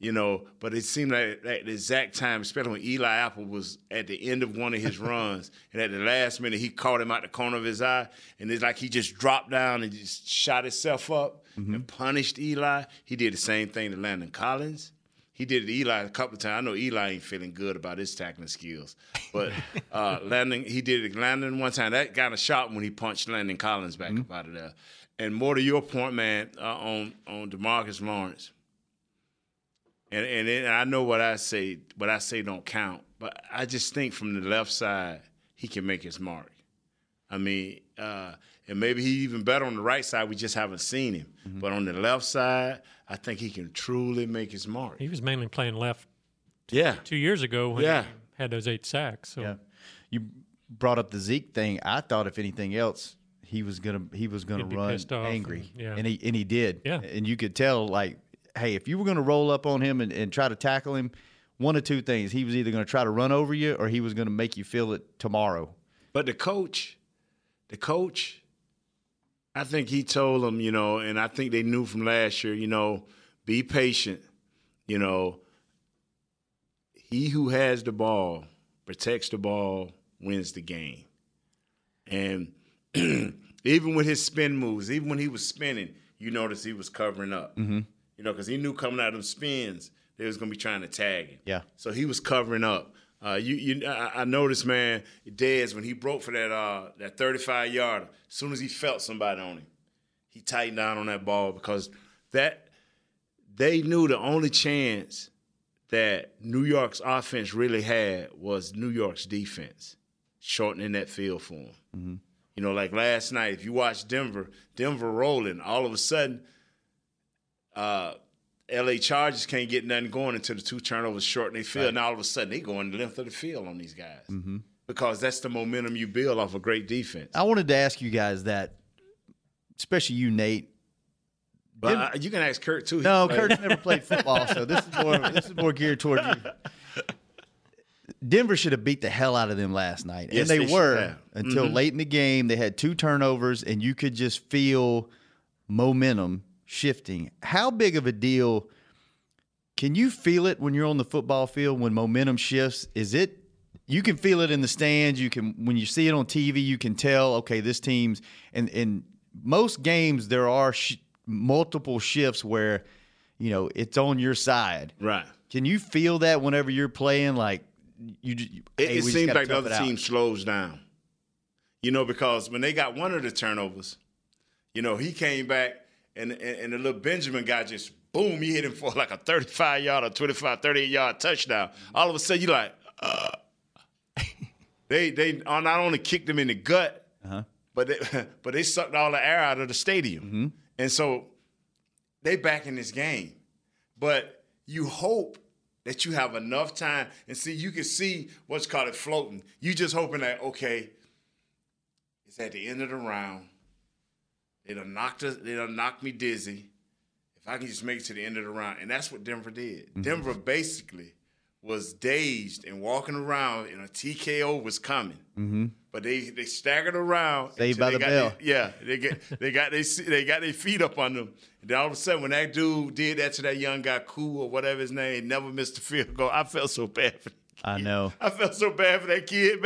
you know. But it seemed like at the exact time, especially when Eli Apple was at the end of one of his runs, and at the last minute he caught him out the corner of his eye, and it's like he just dropped down and just shot himself up and punished Eli. He did the same thing to Landon Collins. He did it to Eli a couple of times. I know Eli ain't feeling good about his tackling skills, but uh, Landon he did it to Landon one time. That got a shot when he punched Landon Collins back up out of there. And more to your point, man, uh, on on DeMarcus Lawrence. And and, then I know what I say, what I say don't count, but I just think from the left side he can make his mark. I mean, uh, and maybe he even better on the right side. We just haven't seen him. But on the left side, I think he can truly make his mark. He was mainly playing left. Yeah. Two years ago when Yeah. he had those eight sacks. So Yeah. You brought up the Zeke thing. I thought if anything else, he was gonna he was gonna He'd run angry, and- yeah. and he and he did. Yeah. and you could tell like, hey, if you were gonna roll up on him and, and try to tackle him, one of two things: he was either gonna try to run over you, or he was gonna make you feel it tomorrow. But the coach, the coach, I think he told them, you know, and I think they knew from last year, you know, be patient. You know, he who has the ball, protects the ball, wins the game. And even with his spin moves, even when he was spinning, you notice he was covering up. Mm-hmm. You know, because he knew coming out of them spins, they was gonna be trying to tag him. Yeah. So he was covering up. Uh, you, you, I, I noticed, man, Dez when he broke for that uh, that 35 yard. As soon as he felt somebody on him, he tightened down on that ball because that they knew the only chance that New York's offense really had was New York's defense, shortening that field for him. Mm-hmm. You know, like last night, if you watch Denver, Denver rolling, all of a sudden, uh, LA Chargers can't get nothing going until the two turnovers shorten their field. Right. Now all of a sudden they going the length of the field on these guys Mm-hmm. because that's the momentum you build off a great defense. I wanted to ask you guys that, especially you, Nate. But uh, you can ask Kurt too. No. Kurt's never played football, so this is more this is more geared towards you. Denver should have beat the hell out of them last night, Yes, and they, they were until Mhm. late in the game. They had two turnovers, and you could just feel momentum shifting. How big of a deal? Can you feel it when you're on the football field when momentum shifts? Is it? You can feel it in the stands. You can when you see it on TV. You can tell. Okay, this team's and in most games there are sh- multiple shifts where you know it's on your side. Right. Can you feel that whenever you're playing? Like you, just- It, hey, it seems like the other team slows down. You know, because when they got one of the turnovers, you know, he came back and and, and the little Benjamin guy just boom, he hit him for like a 35 yard or 25, 38 yard touchdown. All of a sudden, you're like, uh. they they not only kicked him in the gut, Uh-huh. but they, but they sucked all the air out of the stadium, Mm-hmm. and so they back in this game. But you hope that you have enough time and see you can see what's called it floating. You just hoping that okay, It's at the end of the round. They done knocked us. They done knocked me dizzy. If I can just make it to the end of the round, and that's what Denver did. Mm-hmm. Denver basically was dazed and walking around, and a TKO was coming. Mm-hmm. But they they staggered around. Saved by they the got bell. their- yeah, they get they got they they got their feet up on them. And then all of a sudden, when that dude did that to that young guy, Cool or whatever his name, never missed a field goal. I felt so bad for. I know. I felt so bad for that kid.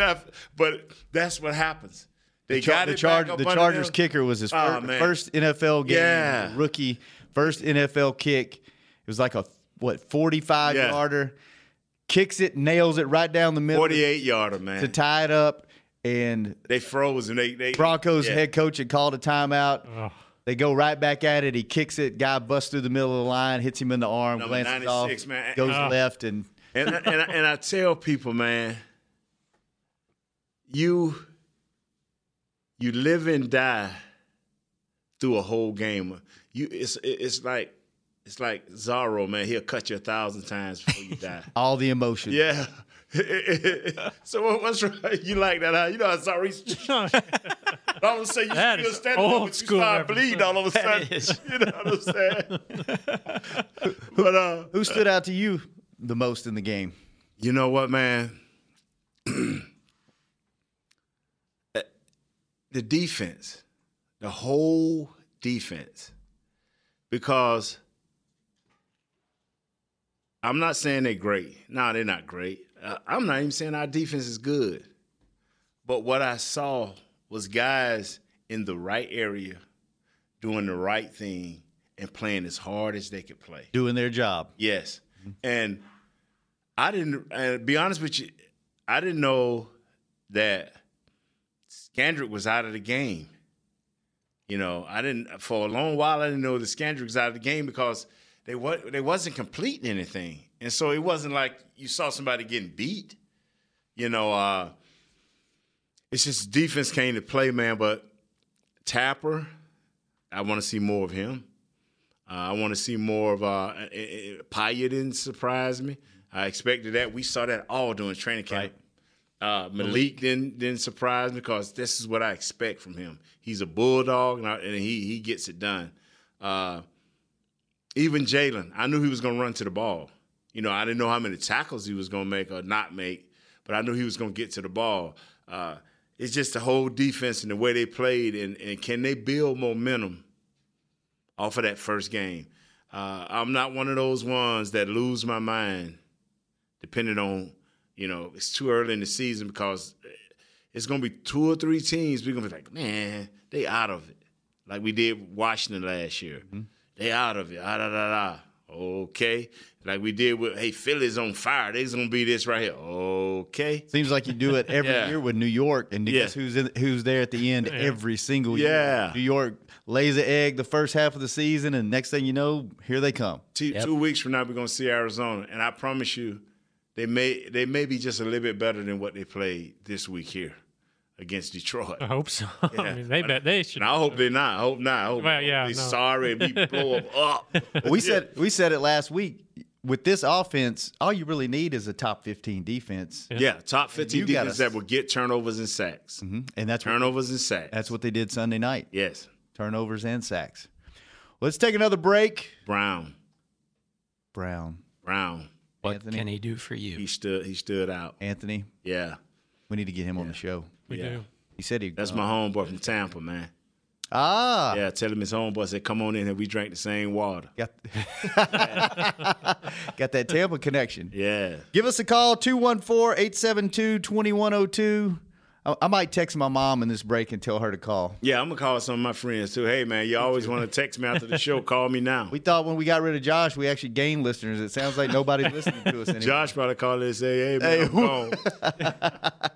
But that's what happens. They the, Char- got the, it Charge- back the Chargers them. kicker was his Oh, fir- first NFL game, Yeah. rookie, first NFL kick. It was like a what forty five Yeah. yarder, kicks it, nails it right down the middle, Forty-eight yarder, man. to tie it up, and they froze and they, they Broncos yeah. head coach had called a timeout. They go right back at it. He kicks it. Guy busts through the middle of the line, hits him in the arm, Number glances off, man. goes left, and and I- and I, and I tell people, man, you you live and die through a whole game. You it's it's like it's like Zorro, man. He'll cut you a thousand times before you die. all the emotion. yeah. so what, what's right? You like that? Huh? You know how Zorro. used to- All of a sudden, you That still is standing up, old but you school start reference. bleeding all of a sudden. is. You know what I'm saying? but uh, Who stood out to you the most in the game? You know what, man? The defense, the whole defense, because I'm not saying they're great. No, they're not great. Uh, I'm not even saying our defense is good. But what I saw was guys in the right area doing the right thing and playing as hard as they could play. Doing their job. Yes. And I didn't, and be honest with you, I didn't know that Scandrick was out of the game. You know, I didn't, for a long while, I didn't know that Scandrick was out of the game because they, wa- they wasn't completing anything. And so it wasn't like you saw somebody getting beat. You know, uh, it's just defense came to play, man. But Tapper, I want to see more of him. Uh, I want to see more of uh, uh, uh, Paya didn't surprise me. I expected that. We saw that all during training camp. Uh, Maliek didn't didn't surprise me because this is what I expect from him. He's a bulldog and, I, and he he gets it done. Uh, even Jaylon, I knew he was going to run to the ball. You know, I didn't know how many tackles he was going to make or not make, but I knew he was going to get to the ball. Uh, it's just the whole defense and the way they played, and, and can they build momentum off of that first game? Uh, I'm not one of those ones that lose my mind depending on, you know, it's too early in the season because it's going to be two or three teams. We're going to be like, man, they out of it. Like we did Washington last year. They out of it. Ah, da, da, da. Okay. Like we did with, hey, Philly's on fire. They's going to be this right here. Okay. Seems like you do it every Yeah. year with New York, and Yeah. guess who's in, who's there at the end every single year? Yeah. New York lays an egg the first half of the season, and next thing you know, here they come. Two, two weeks from now, we're going to see Arizona. And I promise you, they may they may be just a little bit better than what they played this week here against Detroit. I hope so. Yeah. I mean, they bet they should. And I hope they're not. I hope not. I hope Well, yeah, they no. sorry and we blow them up. we said we said it last week. With this offense, all you really need is a top fifteen defense. Yeah, top 15 You gotta- defense that will get turnovers and sacks. Mm-hmm. and that's what, Turnovers and sacks. that's what they did Sunday night. Yes. Turnovers and sacks. Let's take another break. Brown. Brown, Brown. What Anthony? can he do for you? He stood he stood out. Anthony, Yeah. we need to get him on the show. We Yeah. do. He said he. That's my homeboy from Tampa, man. ah. Yeah, tell him his homeboy said, come on in and we drank the same water. Got, got that Tampa connection. Yeah. Give us a call, 214 872 2102. I might text my mom in this break and tell her to call. Yeah, I'm gonna call some of my friends too. Hey man, you always want to text me after the show. Call me now. We thought when we got rid of Josh, we actually gained listeners. It sounds like nobody's listening to us anymore. Josh probably called and say, "Hey man, Hey, I'm gone."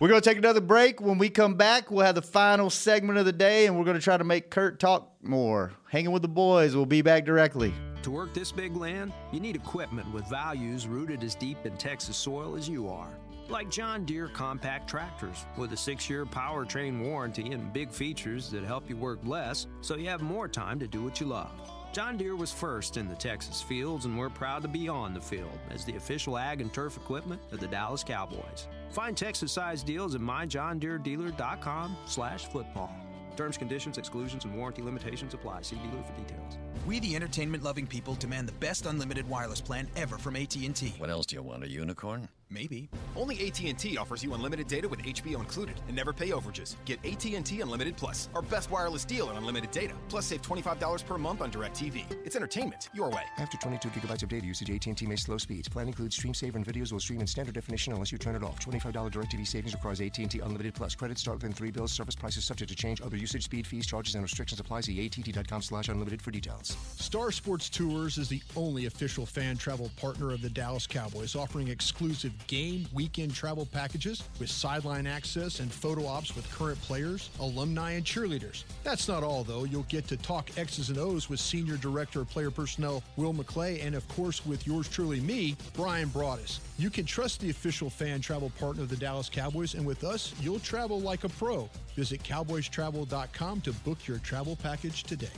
We're going to take another break. When we come back, we'll have the final segment of the day, and we're going to try to make Kurt talk more. Hanging with the boys. We'll be back directly. To work this big land, you need equipment with values rooted as deep in Texas soil as you are. Like John Deere compact tractors with a six year powertrain warranty and big features that help you work less so you have more time to do what you love. John Deere was first in the Texas fields, and we're proud to be on the field as the official ag and turf equipment of the Dallas Cowboys. Find Texas-sized deals at myjohndeeredealer.com slash football. Terms, conditions, exclusions, and warranty limitations apply. See dealer for details. We, the entertainment-loving people, demand the best unlimited wireless plan ever from AT&T. What else do you want, a unicorn? Maybe. Only AT&T offers you unlimited data with HBO included and never pay overages. Get AT&T Unlimited Plus, our best wireless deal on unlimited data. Plus save $25 per month on DirecTV. It's entertainment your way. After 22 gigabytes of data usage, AT&T may slow speeds. Plan includes stream saver and videos will stream in standard definition unless you turn it off. $25 DirecTV savings requires AT&T Unlimited Plus. Credits start within three bills. Service prices subject to change. Other usage, speed, fees, charges, and restrictions apply. See att.com slash unlimited for details. Star Sports Tours is the only official fan travel partner of the Dallas Cowboys, offering exclusive game, weekend travel packages with sideline access and photo ops with current players, alumni, and cheerleaders. That's not all, though. You'll get to talk X's and O's with Senior Director of Player Personnel Will McClay, and of course with yours truly, me, Brian Broaddus. You can trust the official fan travel partner of the Dallas Cowboys, and with us, you'll travel like a pro. Visit cowboystravel.com to book your travel package today.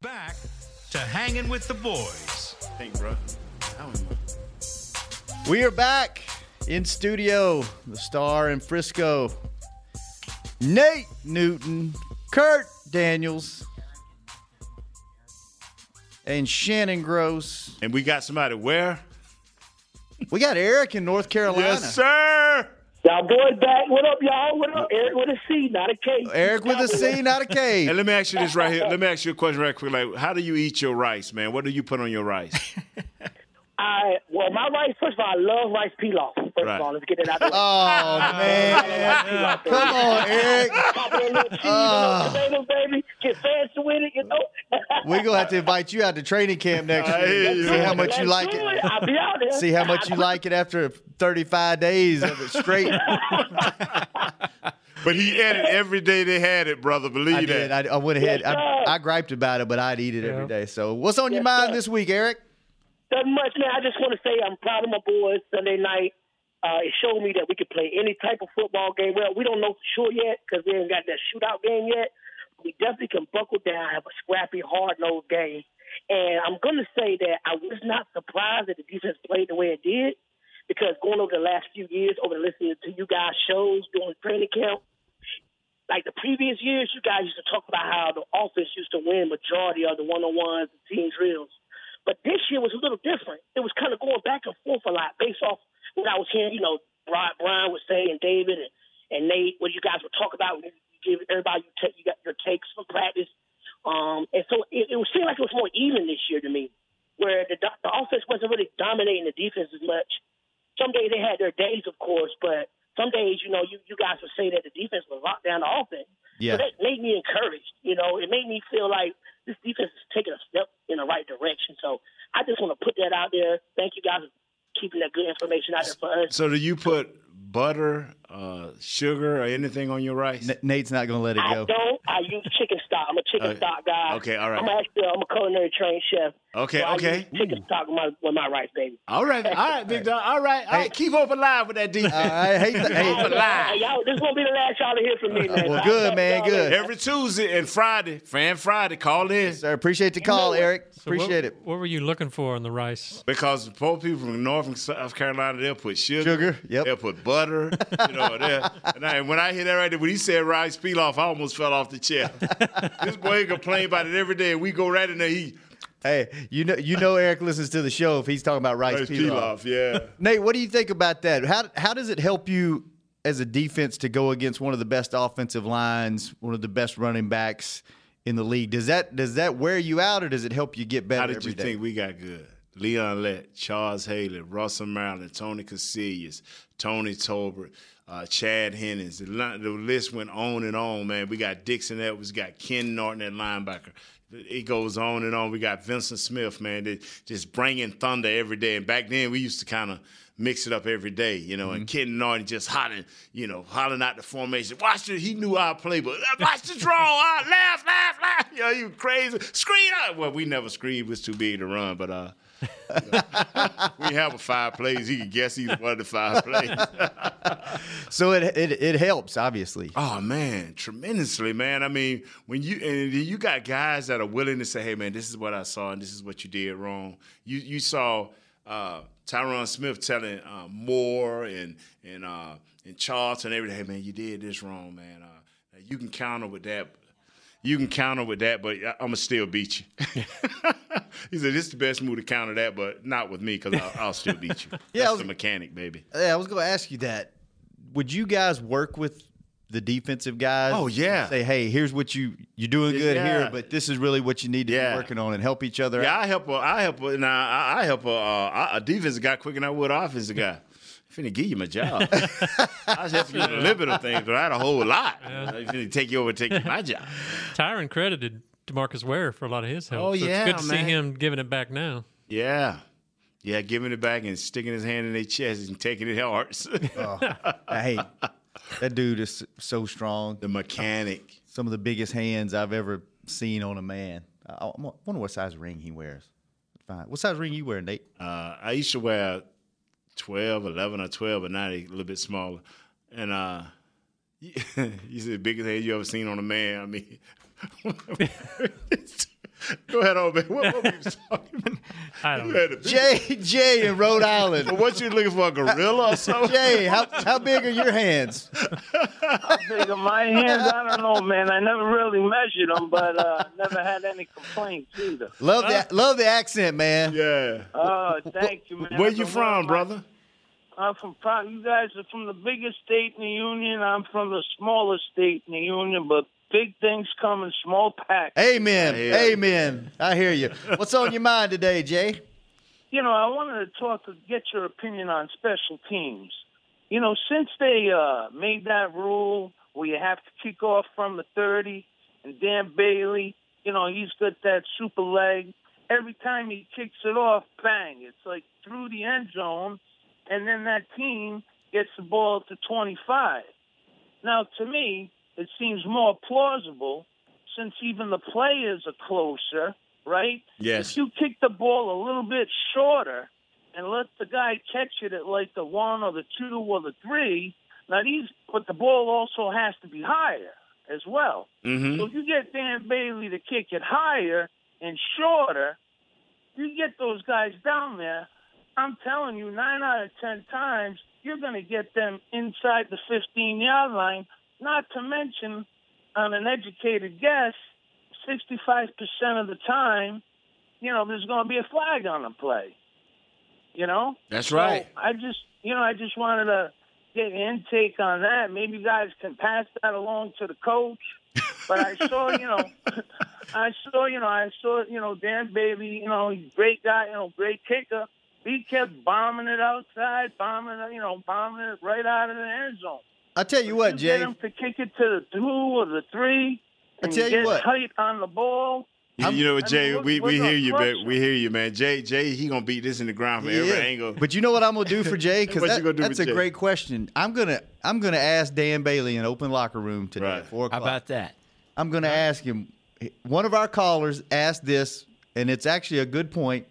Back to hanging with the boys. Think, bro. We are back in studio, the star in Frisco. Nate Newton, Kurt Daniels, and Shannon Gross. And we got somebody where? We got Eric in North Carolina. Yes, sir. Y'all boys back. What up, y'all? What up? Eric with a C, not a K. Eric with a C, not a K. And let me ask you this right here. Let me ask you a question right quick. Like, how do you eat your rice, man? What do you put on your rice? I well, my rice. First of all, I love rice pilaf. First Right. of all, let's get it out there. Oh man, come on, Eric. Pop in a little cheese, a Oh. little baby. Get fancy with it, you know. We're gonna have to invite you out to training camp next I hear week. you. See how much you Let's like do it. I'll be out there. See how much you like it after 35 days of it straight. But he ate it every day they had it, brother. Believe I that. did. I, I went ahead. Yes, I, sir. I griped about it, but I'd eat it every Yeah. day. So, what's on your mind sir. this week, Eric? Nothing much, man. I just want to say I'm proud of my boys. Sunday night, uh, it showed me that we could play any type of football game. Well, we don't know for sure yet because we ain't got that shootout game yet. We definitely can buckle down, have a scrappy, hard-nosed game. And I'm going to say that I was not surprised that the defense played the way it did because going over the last few years, over listening to you guys' shows during training camp, like the previous years, you guys used to talk about how the offense used to win majority of the one-on-ones and team drills. But this year was a little different. It was kind of going back and forth a lot based off what I was hearing, you know, Brian, Brian would say and David and, and Nate, what you guys would talk about. Give everybody you, take, you got your takes from practice. Um, and so it, it seemed like it was more even this year to me, where the, the offense wasn't really dominating the defense as much. Some days they had their days, of course, but some days, you know, you, you guys would say that the defense would lock down the offense. Yeah. So that made me encouraged. You know, it made me feel like this defense is taking a step in the right direction. So I just want to put that out there. Thank you guys for keeping that good information out there for us. So do you put butter, uh, sugar, or anything on your rice? N- Nate's not gonna let it I go. don't. I use chicken stock. I'm a chicken Okay. stock guy. Okay, all right. I'm actually I'm a culinary trained chef. Okay, So I okay. use chicken stock with my with my rice, baby. All right, all right, big dog. All right, all right. Keep hope alive with that defense. I hate that. Keep Hey, hope alive. Hey, y'all, this won't be the last y'all to hear from me, man. Well, I good, man, y'all good. Every Tuesday and Friday, Fan Friday, call in. Sir, appreciate the call, Eric. So Appreciate what, it. What were you looking for on the rice? Because poor people from North and South Carolina, they'll put sugar. Sugar, yep. They'll put butter. You know, they'll- and, I, and when I hear that right there, when he said rice pilaf, I almost fell off the chair. this boy complain about it every day. We go right in there, he Hey, you know, you know, Eric listens to the show if he's talking about rice, rice pilaf. pilaf. Yeah. Nate, what do you think about that? How how does it help you as a defense to go against one of the best offensive lines, one of the best running backs in the league? Does that does that wear you out, or does it help you get better How did you day? think we got good? Leon Lett, Charles Haley, Russell Maryland, Tony Casillas, Tony Tolbert, uh, Chad Hennings. The, the list went on and on, man. We got Dixon Edwards, got Ken Norton at linebacker. It goes on and on. We got Vincent Smith, man, that just bringing thunder every day. And back then, we used to kind of mix it up every day, you know. And Ken Norton just hollering, you know, hollering out the formation. Watch it. He knew our playbook. Watch the draw. Uh, laugh, laugh, laugh. You you crazy. Screen up. Well, we never screened. It was too big to run. But uh, we have a five plays. He can guess either one of the five plays. so it, it it helps, obviously. Oh man, tremendously, man. I mean, when you and you got guys that are willing to say, "Hey, man, this is what I saw, and this is what you did wrong." You you saw uh, Tyron Smith telling uh, Moore and and uh, and Charlton every day, "Hey, man, you did this wrong, man. Uh, you can counter with that." You can counter with that, but I'm gonna still beat you. he said, "This is the best move to counter that, but not with me because I'll, I'll, still beat you." yeah, That's was, the mechanic, baby. Yeah, I was going to ask you that. Would you guys work with the defensive guys? Oh yeah. Say, hey, here's what you you're doing good yeah. here, but this is really what you need to yeah. be working on and help each other. Yeah, out. I help. A, I help. A, now I, I help a, uh, a defensive guy quicker than I would offensive guy. I'm finna give you my job. I was helping you with a little bit of things, but I had a whole lot. Yeah. I'm finna take you over and take my job. Tyron credited DeMarcus Ware for a lot of his help. Oh so yeah, it's good to man. see him giving it back now. Yeah. Yeah, giving it back and sticking his hand in their chest and taking it hard. oh, I hate that dude is so strong. The mechanic. Some of the biggest hands I've ever seen on a man. I wonder what size ring he wears. Fine. What size ring you wear, Nate? Uh, I used to wear 12, 11 or 12, but now a little bit smaller. And uh, you said the biggest hand you ever seen on a man. I mean, Go ahead, old man. What, what were you talking I don't know. Jay, Jay in Rhode Island. Well, what you looking for, a gorilla or something? Jay, how, how big are your hands? How big are my hands? I don't know, man. I never really measured them, but uh, never had any complaints either. Love the love the accent, man. Yeah. Oh, thank you, man. Where you from, brother? I'm from. You guys are from the biggest state in the union. I'm from the smallest state in the union, but big things come in small packs. Amen. Amen. I hear you. What's on your mind today, Jay? You know, I wanted to talk to get your opinion on special teams. You know, since they uh, made that rule where you have to kick off from the 30, and Dan Bailey, you know, he's got that super leg. Every time he kicks it off, bang! It's like through the end zone, and then that team gets the ball to 25. Now, to me, it seems more plausible since even the players are closer, right? Yes. If you kick the ball a little bit shorter and let the guy catch it at like the one or the two or the three, now these, but the ball also has to be higher as well. Mm-hmm. So if you get Dan Bailey to kick it higher and shorter, you get those guys down there. I'm telling you, nine out of ten times, you're going to get them inside the 15 yard line not to mention, on an educated guess, 65% of the time, you know, there's going to be a flag on the play. You know? That's so right. I just, you know, I just wanted to get an intake on that. Maybe you guys can pass that along to the coach. But I saw, you know, I saw, you know, I saw, you know, Dan Baby, you know, he's a great guy, you know, great kicker. He kept bombing it outside, bombing it, you know, bombing it right out of the end zone. I tell you what, you Jay. Get him to kick it to the two or the three. And I tell you, you get what. tight on the ball. You, you know what, I Jay? mean, what- we we what's hear you, Russell? man. We hear you, man. Jay, Jay, he gonna beat this in the ground from every angle. But you know what I'm gonna do for Jay? Because What you gonna do that's a Jay? great question. I'm gonna I'm gonna ask Dan Bailey in open locker room today at four How about that? I'm gonna ask him. One of our callers asked this, and it's actually a good point.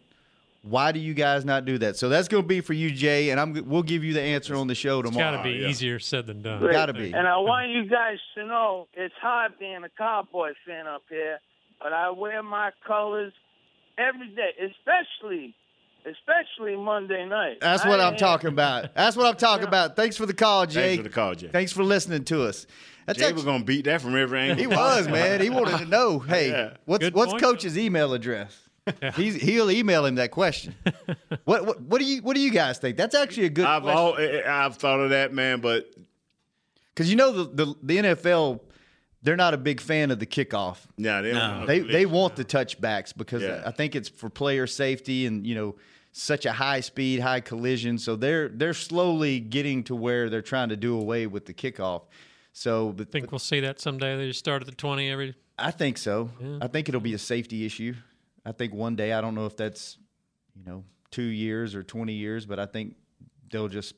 Why do you guys not do that? So that's gonna be for you, Jay, and I'm we'll give you the answer on the show It's tomorrow. got to be easier said than done. Great. Gotta be. And I want you guys to know it's hard being a Cowboy fan up here, but I wear my colors every day, especially especially Monday night. That's what I'm ain't- talking about. That's what I'm talking about. Thanks for the call, Jay. Thanks for the call, Jay. Thanks for listening to us. That's Jay actually- was gonna beat that from every angle. He was, man. He wanted to know, hey, Yeah. what's Good what's point. coach's email address? He's he'll email him that question. what, what what do you what do you guys think? That's actually a good I've question. all, eh, I've thought of that, man, but Because you know the, the the NFL, they're not a big fan of the kickoff. yeah, they don't. They they want the touchbacks because Yeah. I think it's for player safety and you know such a high speed, high collision. So they're they're slowly getting to where they're trying to do away with the kickoff. So but, Think we'll see that someday? They just start at the twenty every. I think so. Yeah. I think it'll be a safety issue. I think one day I don't know if that's you know two years or twenty years, but I think they'll just.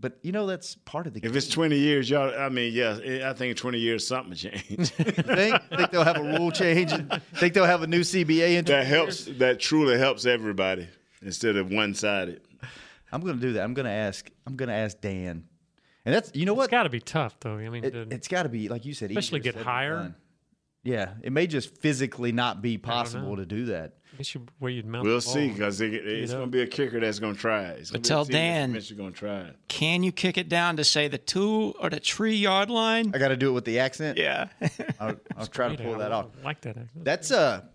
But you know that's part of the. If it's 20 years, y'all, I mean, yeah, I think 20 years something changed. You think think they'll have a rule change? and Think they'll have a new CBA in that helps. That truly helps everybody. instead of one sided. I'm going to do that. I'm going to ask. I'm going to ask Dan. And that's you know what? It's got to be tough, though. I mean, It, to- it's got to be like you said, especially get said than higher. Done. Yeah, it may just physically not be possible to do that. I guess you, where you'd mount. We'll the ball see because it, tee it's it going to be a kicker that's going to try it. It's But gonna be a tell Dan- going to try it. Can you kick it down to say the two or the three yard line? I got to do it with the accent. Yeah. I'll, I'll try to pull I that off. like that. accent. That's a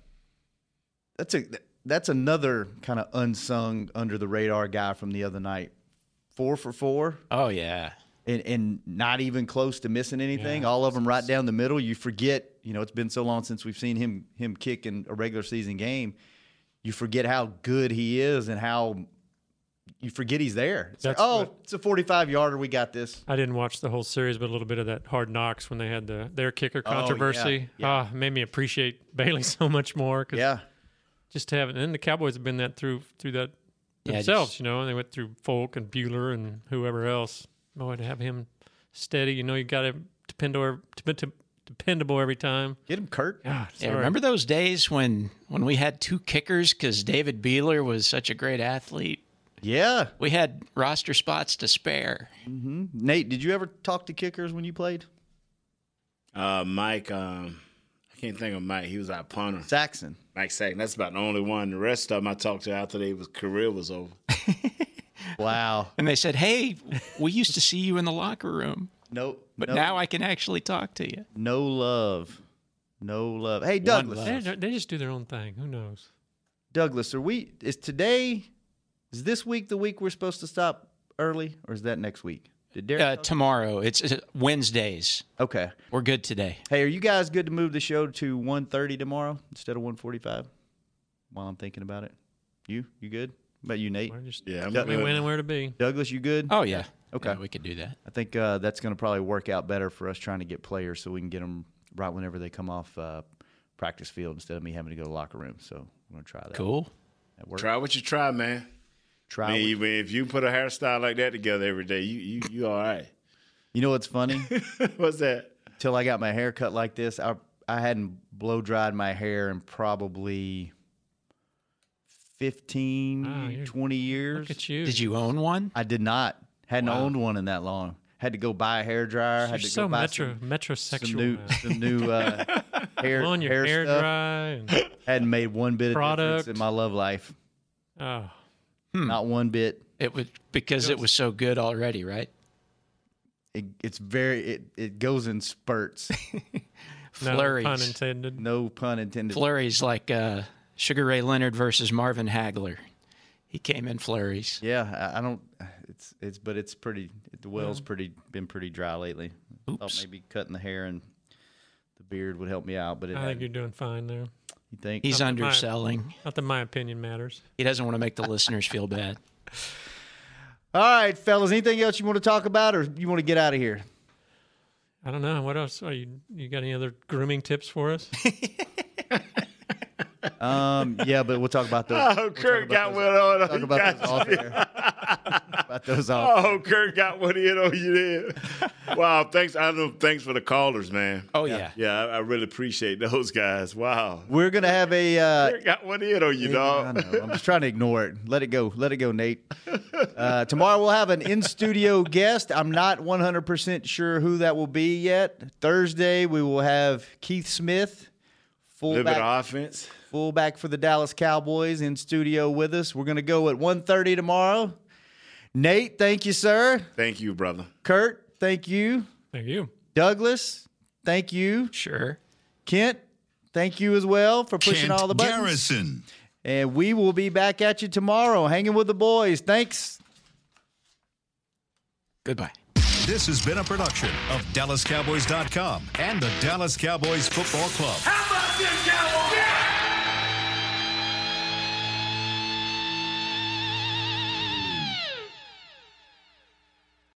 that's a that's another kind of unsung under the radar guy from the other night. Four for four. Oh yeah. And, and not even close to missing anything. Yeah. All of them right down the middle. You forget, you know, it's been so long since we've seen him him kick in a regular season game. You forget how good he is and how you forget he's there. It's like, oh, what- it's a 45 yarder. We got this. I didn't watch the whole series, but a little bit of that Hard Knocks when they had the their kicker Oh, yeah, controversy. yeah. Ah, made me appreciate Bailey so much more. 'cause Yeah. just to have it. And the Cowboys have been that through through that Yeah, themselves. just- you know, and they went through Folk and Buehler and whoever else. Boy, to have him steady, you know, you got to depend dependable, dependable every time. Get him, Kurt. Yeah, Yeah, remember those days when when we had two kickers because David Buehler was such a great athlete? Yeah. We had roster spots to spare. hmm Nate, did you ever talk to kickers when you played? Uh, Mike, um, I can't think of Mike. He was our punter. Saxon. Mike Saxon. That's about the only one. The rest of them I talked to after their career was over. Wow. And they said, "Hey, we used to see you in the locker room, Nope. but no, now I can actually talk to you." no love. No love. Hey, Douglas. They, they just do their own thing. Who knows? Douglas, are we is today is this week the week we're supposed to stop early or is that next week? Did Derek Uh, tomorrow, it's, it's Wednesdays. Okay. We're good today. Hey, are you guys good to move the show to 1.30 tomorrow instead of 1.45? While I'm thinking about it. You? You good? What about you, Nate? We're just Yeah, I'm tell me good. when and where to be. Douglas, you good? Oh yeah. Okay. Yeah, we could do that. I think uh, that's going to probably work out better for us trying to get players so we can get them right whenever they come off uh, practice field instead of me having to go to the locker room. So I'm going to try that. Cool. That works. Try what you try, man. Try I mean, if you put a hairstyle like that together every day, you you you all right. You know what's funny? What's that? Till I got my hair cut like this, I I hadn't blow dried my hair in probably 15, Wow, 20 years. Look at you. Did you own one? I did not. Hadn't Wow. owned one in that long. Had to go buy a hair dryer. You're had to so go buy metro some, metrosexual. some new, some new uh, hair, on your hair, hair, stuff. dry. And, Hadn't made one bit of difference Product. in my love life. oh, Not one bit. It would because it was so good already, right? It, it's very. It, it goes in spurts. no Flurries. pun intended. no pun intended. Flurries like uh, Sugar Ray Leonard versus Marvin Hagler. He came in flurries. Yeah, I, I don't. It's it's, but it's pretty. The well's pretty been pretty dry lately. I thought Oops. maybe cutting the hair and the beard would help me out, but it. I think hadn't. you're doing fine there. You think? He's Not that my- underselling. Not that my opinion matters. He doesn't want to make the listeners feel bad. All right, fellas. Anything else you want to talk about, or you want to get out of here? I don't know. What else? Are you you got any other grooming tips for us? Um, yeah, but we'll talk about those. Oh, we'll Kurt got about one on. those, talk about those off you. air. about those off. Oh, Kurt got one in on you there. Wow, thanks. I know. Thanks for the callers, man. Oh yeah. Yeah, I, I really appreciate those guys. Wow, We're gonna have a. Uh, Kurt got one in on you, I dog. know. I'm just trying to ignore it. Let it go. Let it go, Nate. Uh, tomorrow we'll have an in studio guest. I'm not 100% sure who that will be yet. Thursday we will have Keith Smith, A little bit of offense. Fullback for the Dallas Cowboys, in studio with us. We're going to go at 1:30 tomorrow. Nate, thank you, sir. Thank you, brother. Kurt, thank you. Thank you. Douglas, thank you. Sure. Kent, thank you as well for pushing Kent all the buttons. Garrison. And we will be back at you tomorrow, hanging with the boys. Thanks. Goodbye. This has been a production of DallasCowboys.com and the Dallas Cowboys Football Club. How about this, Cowboys?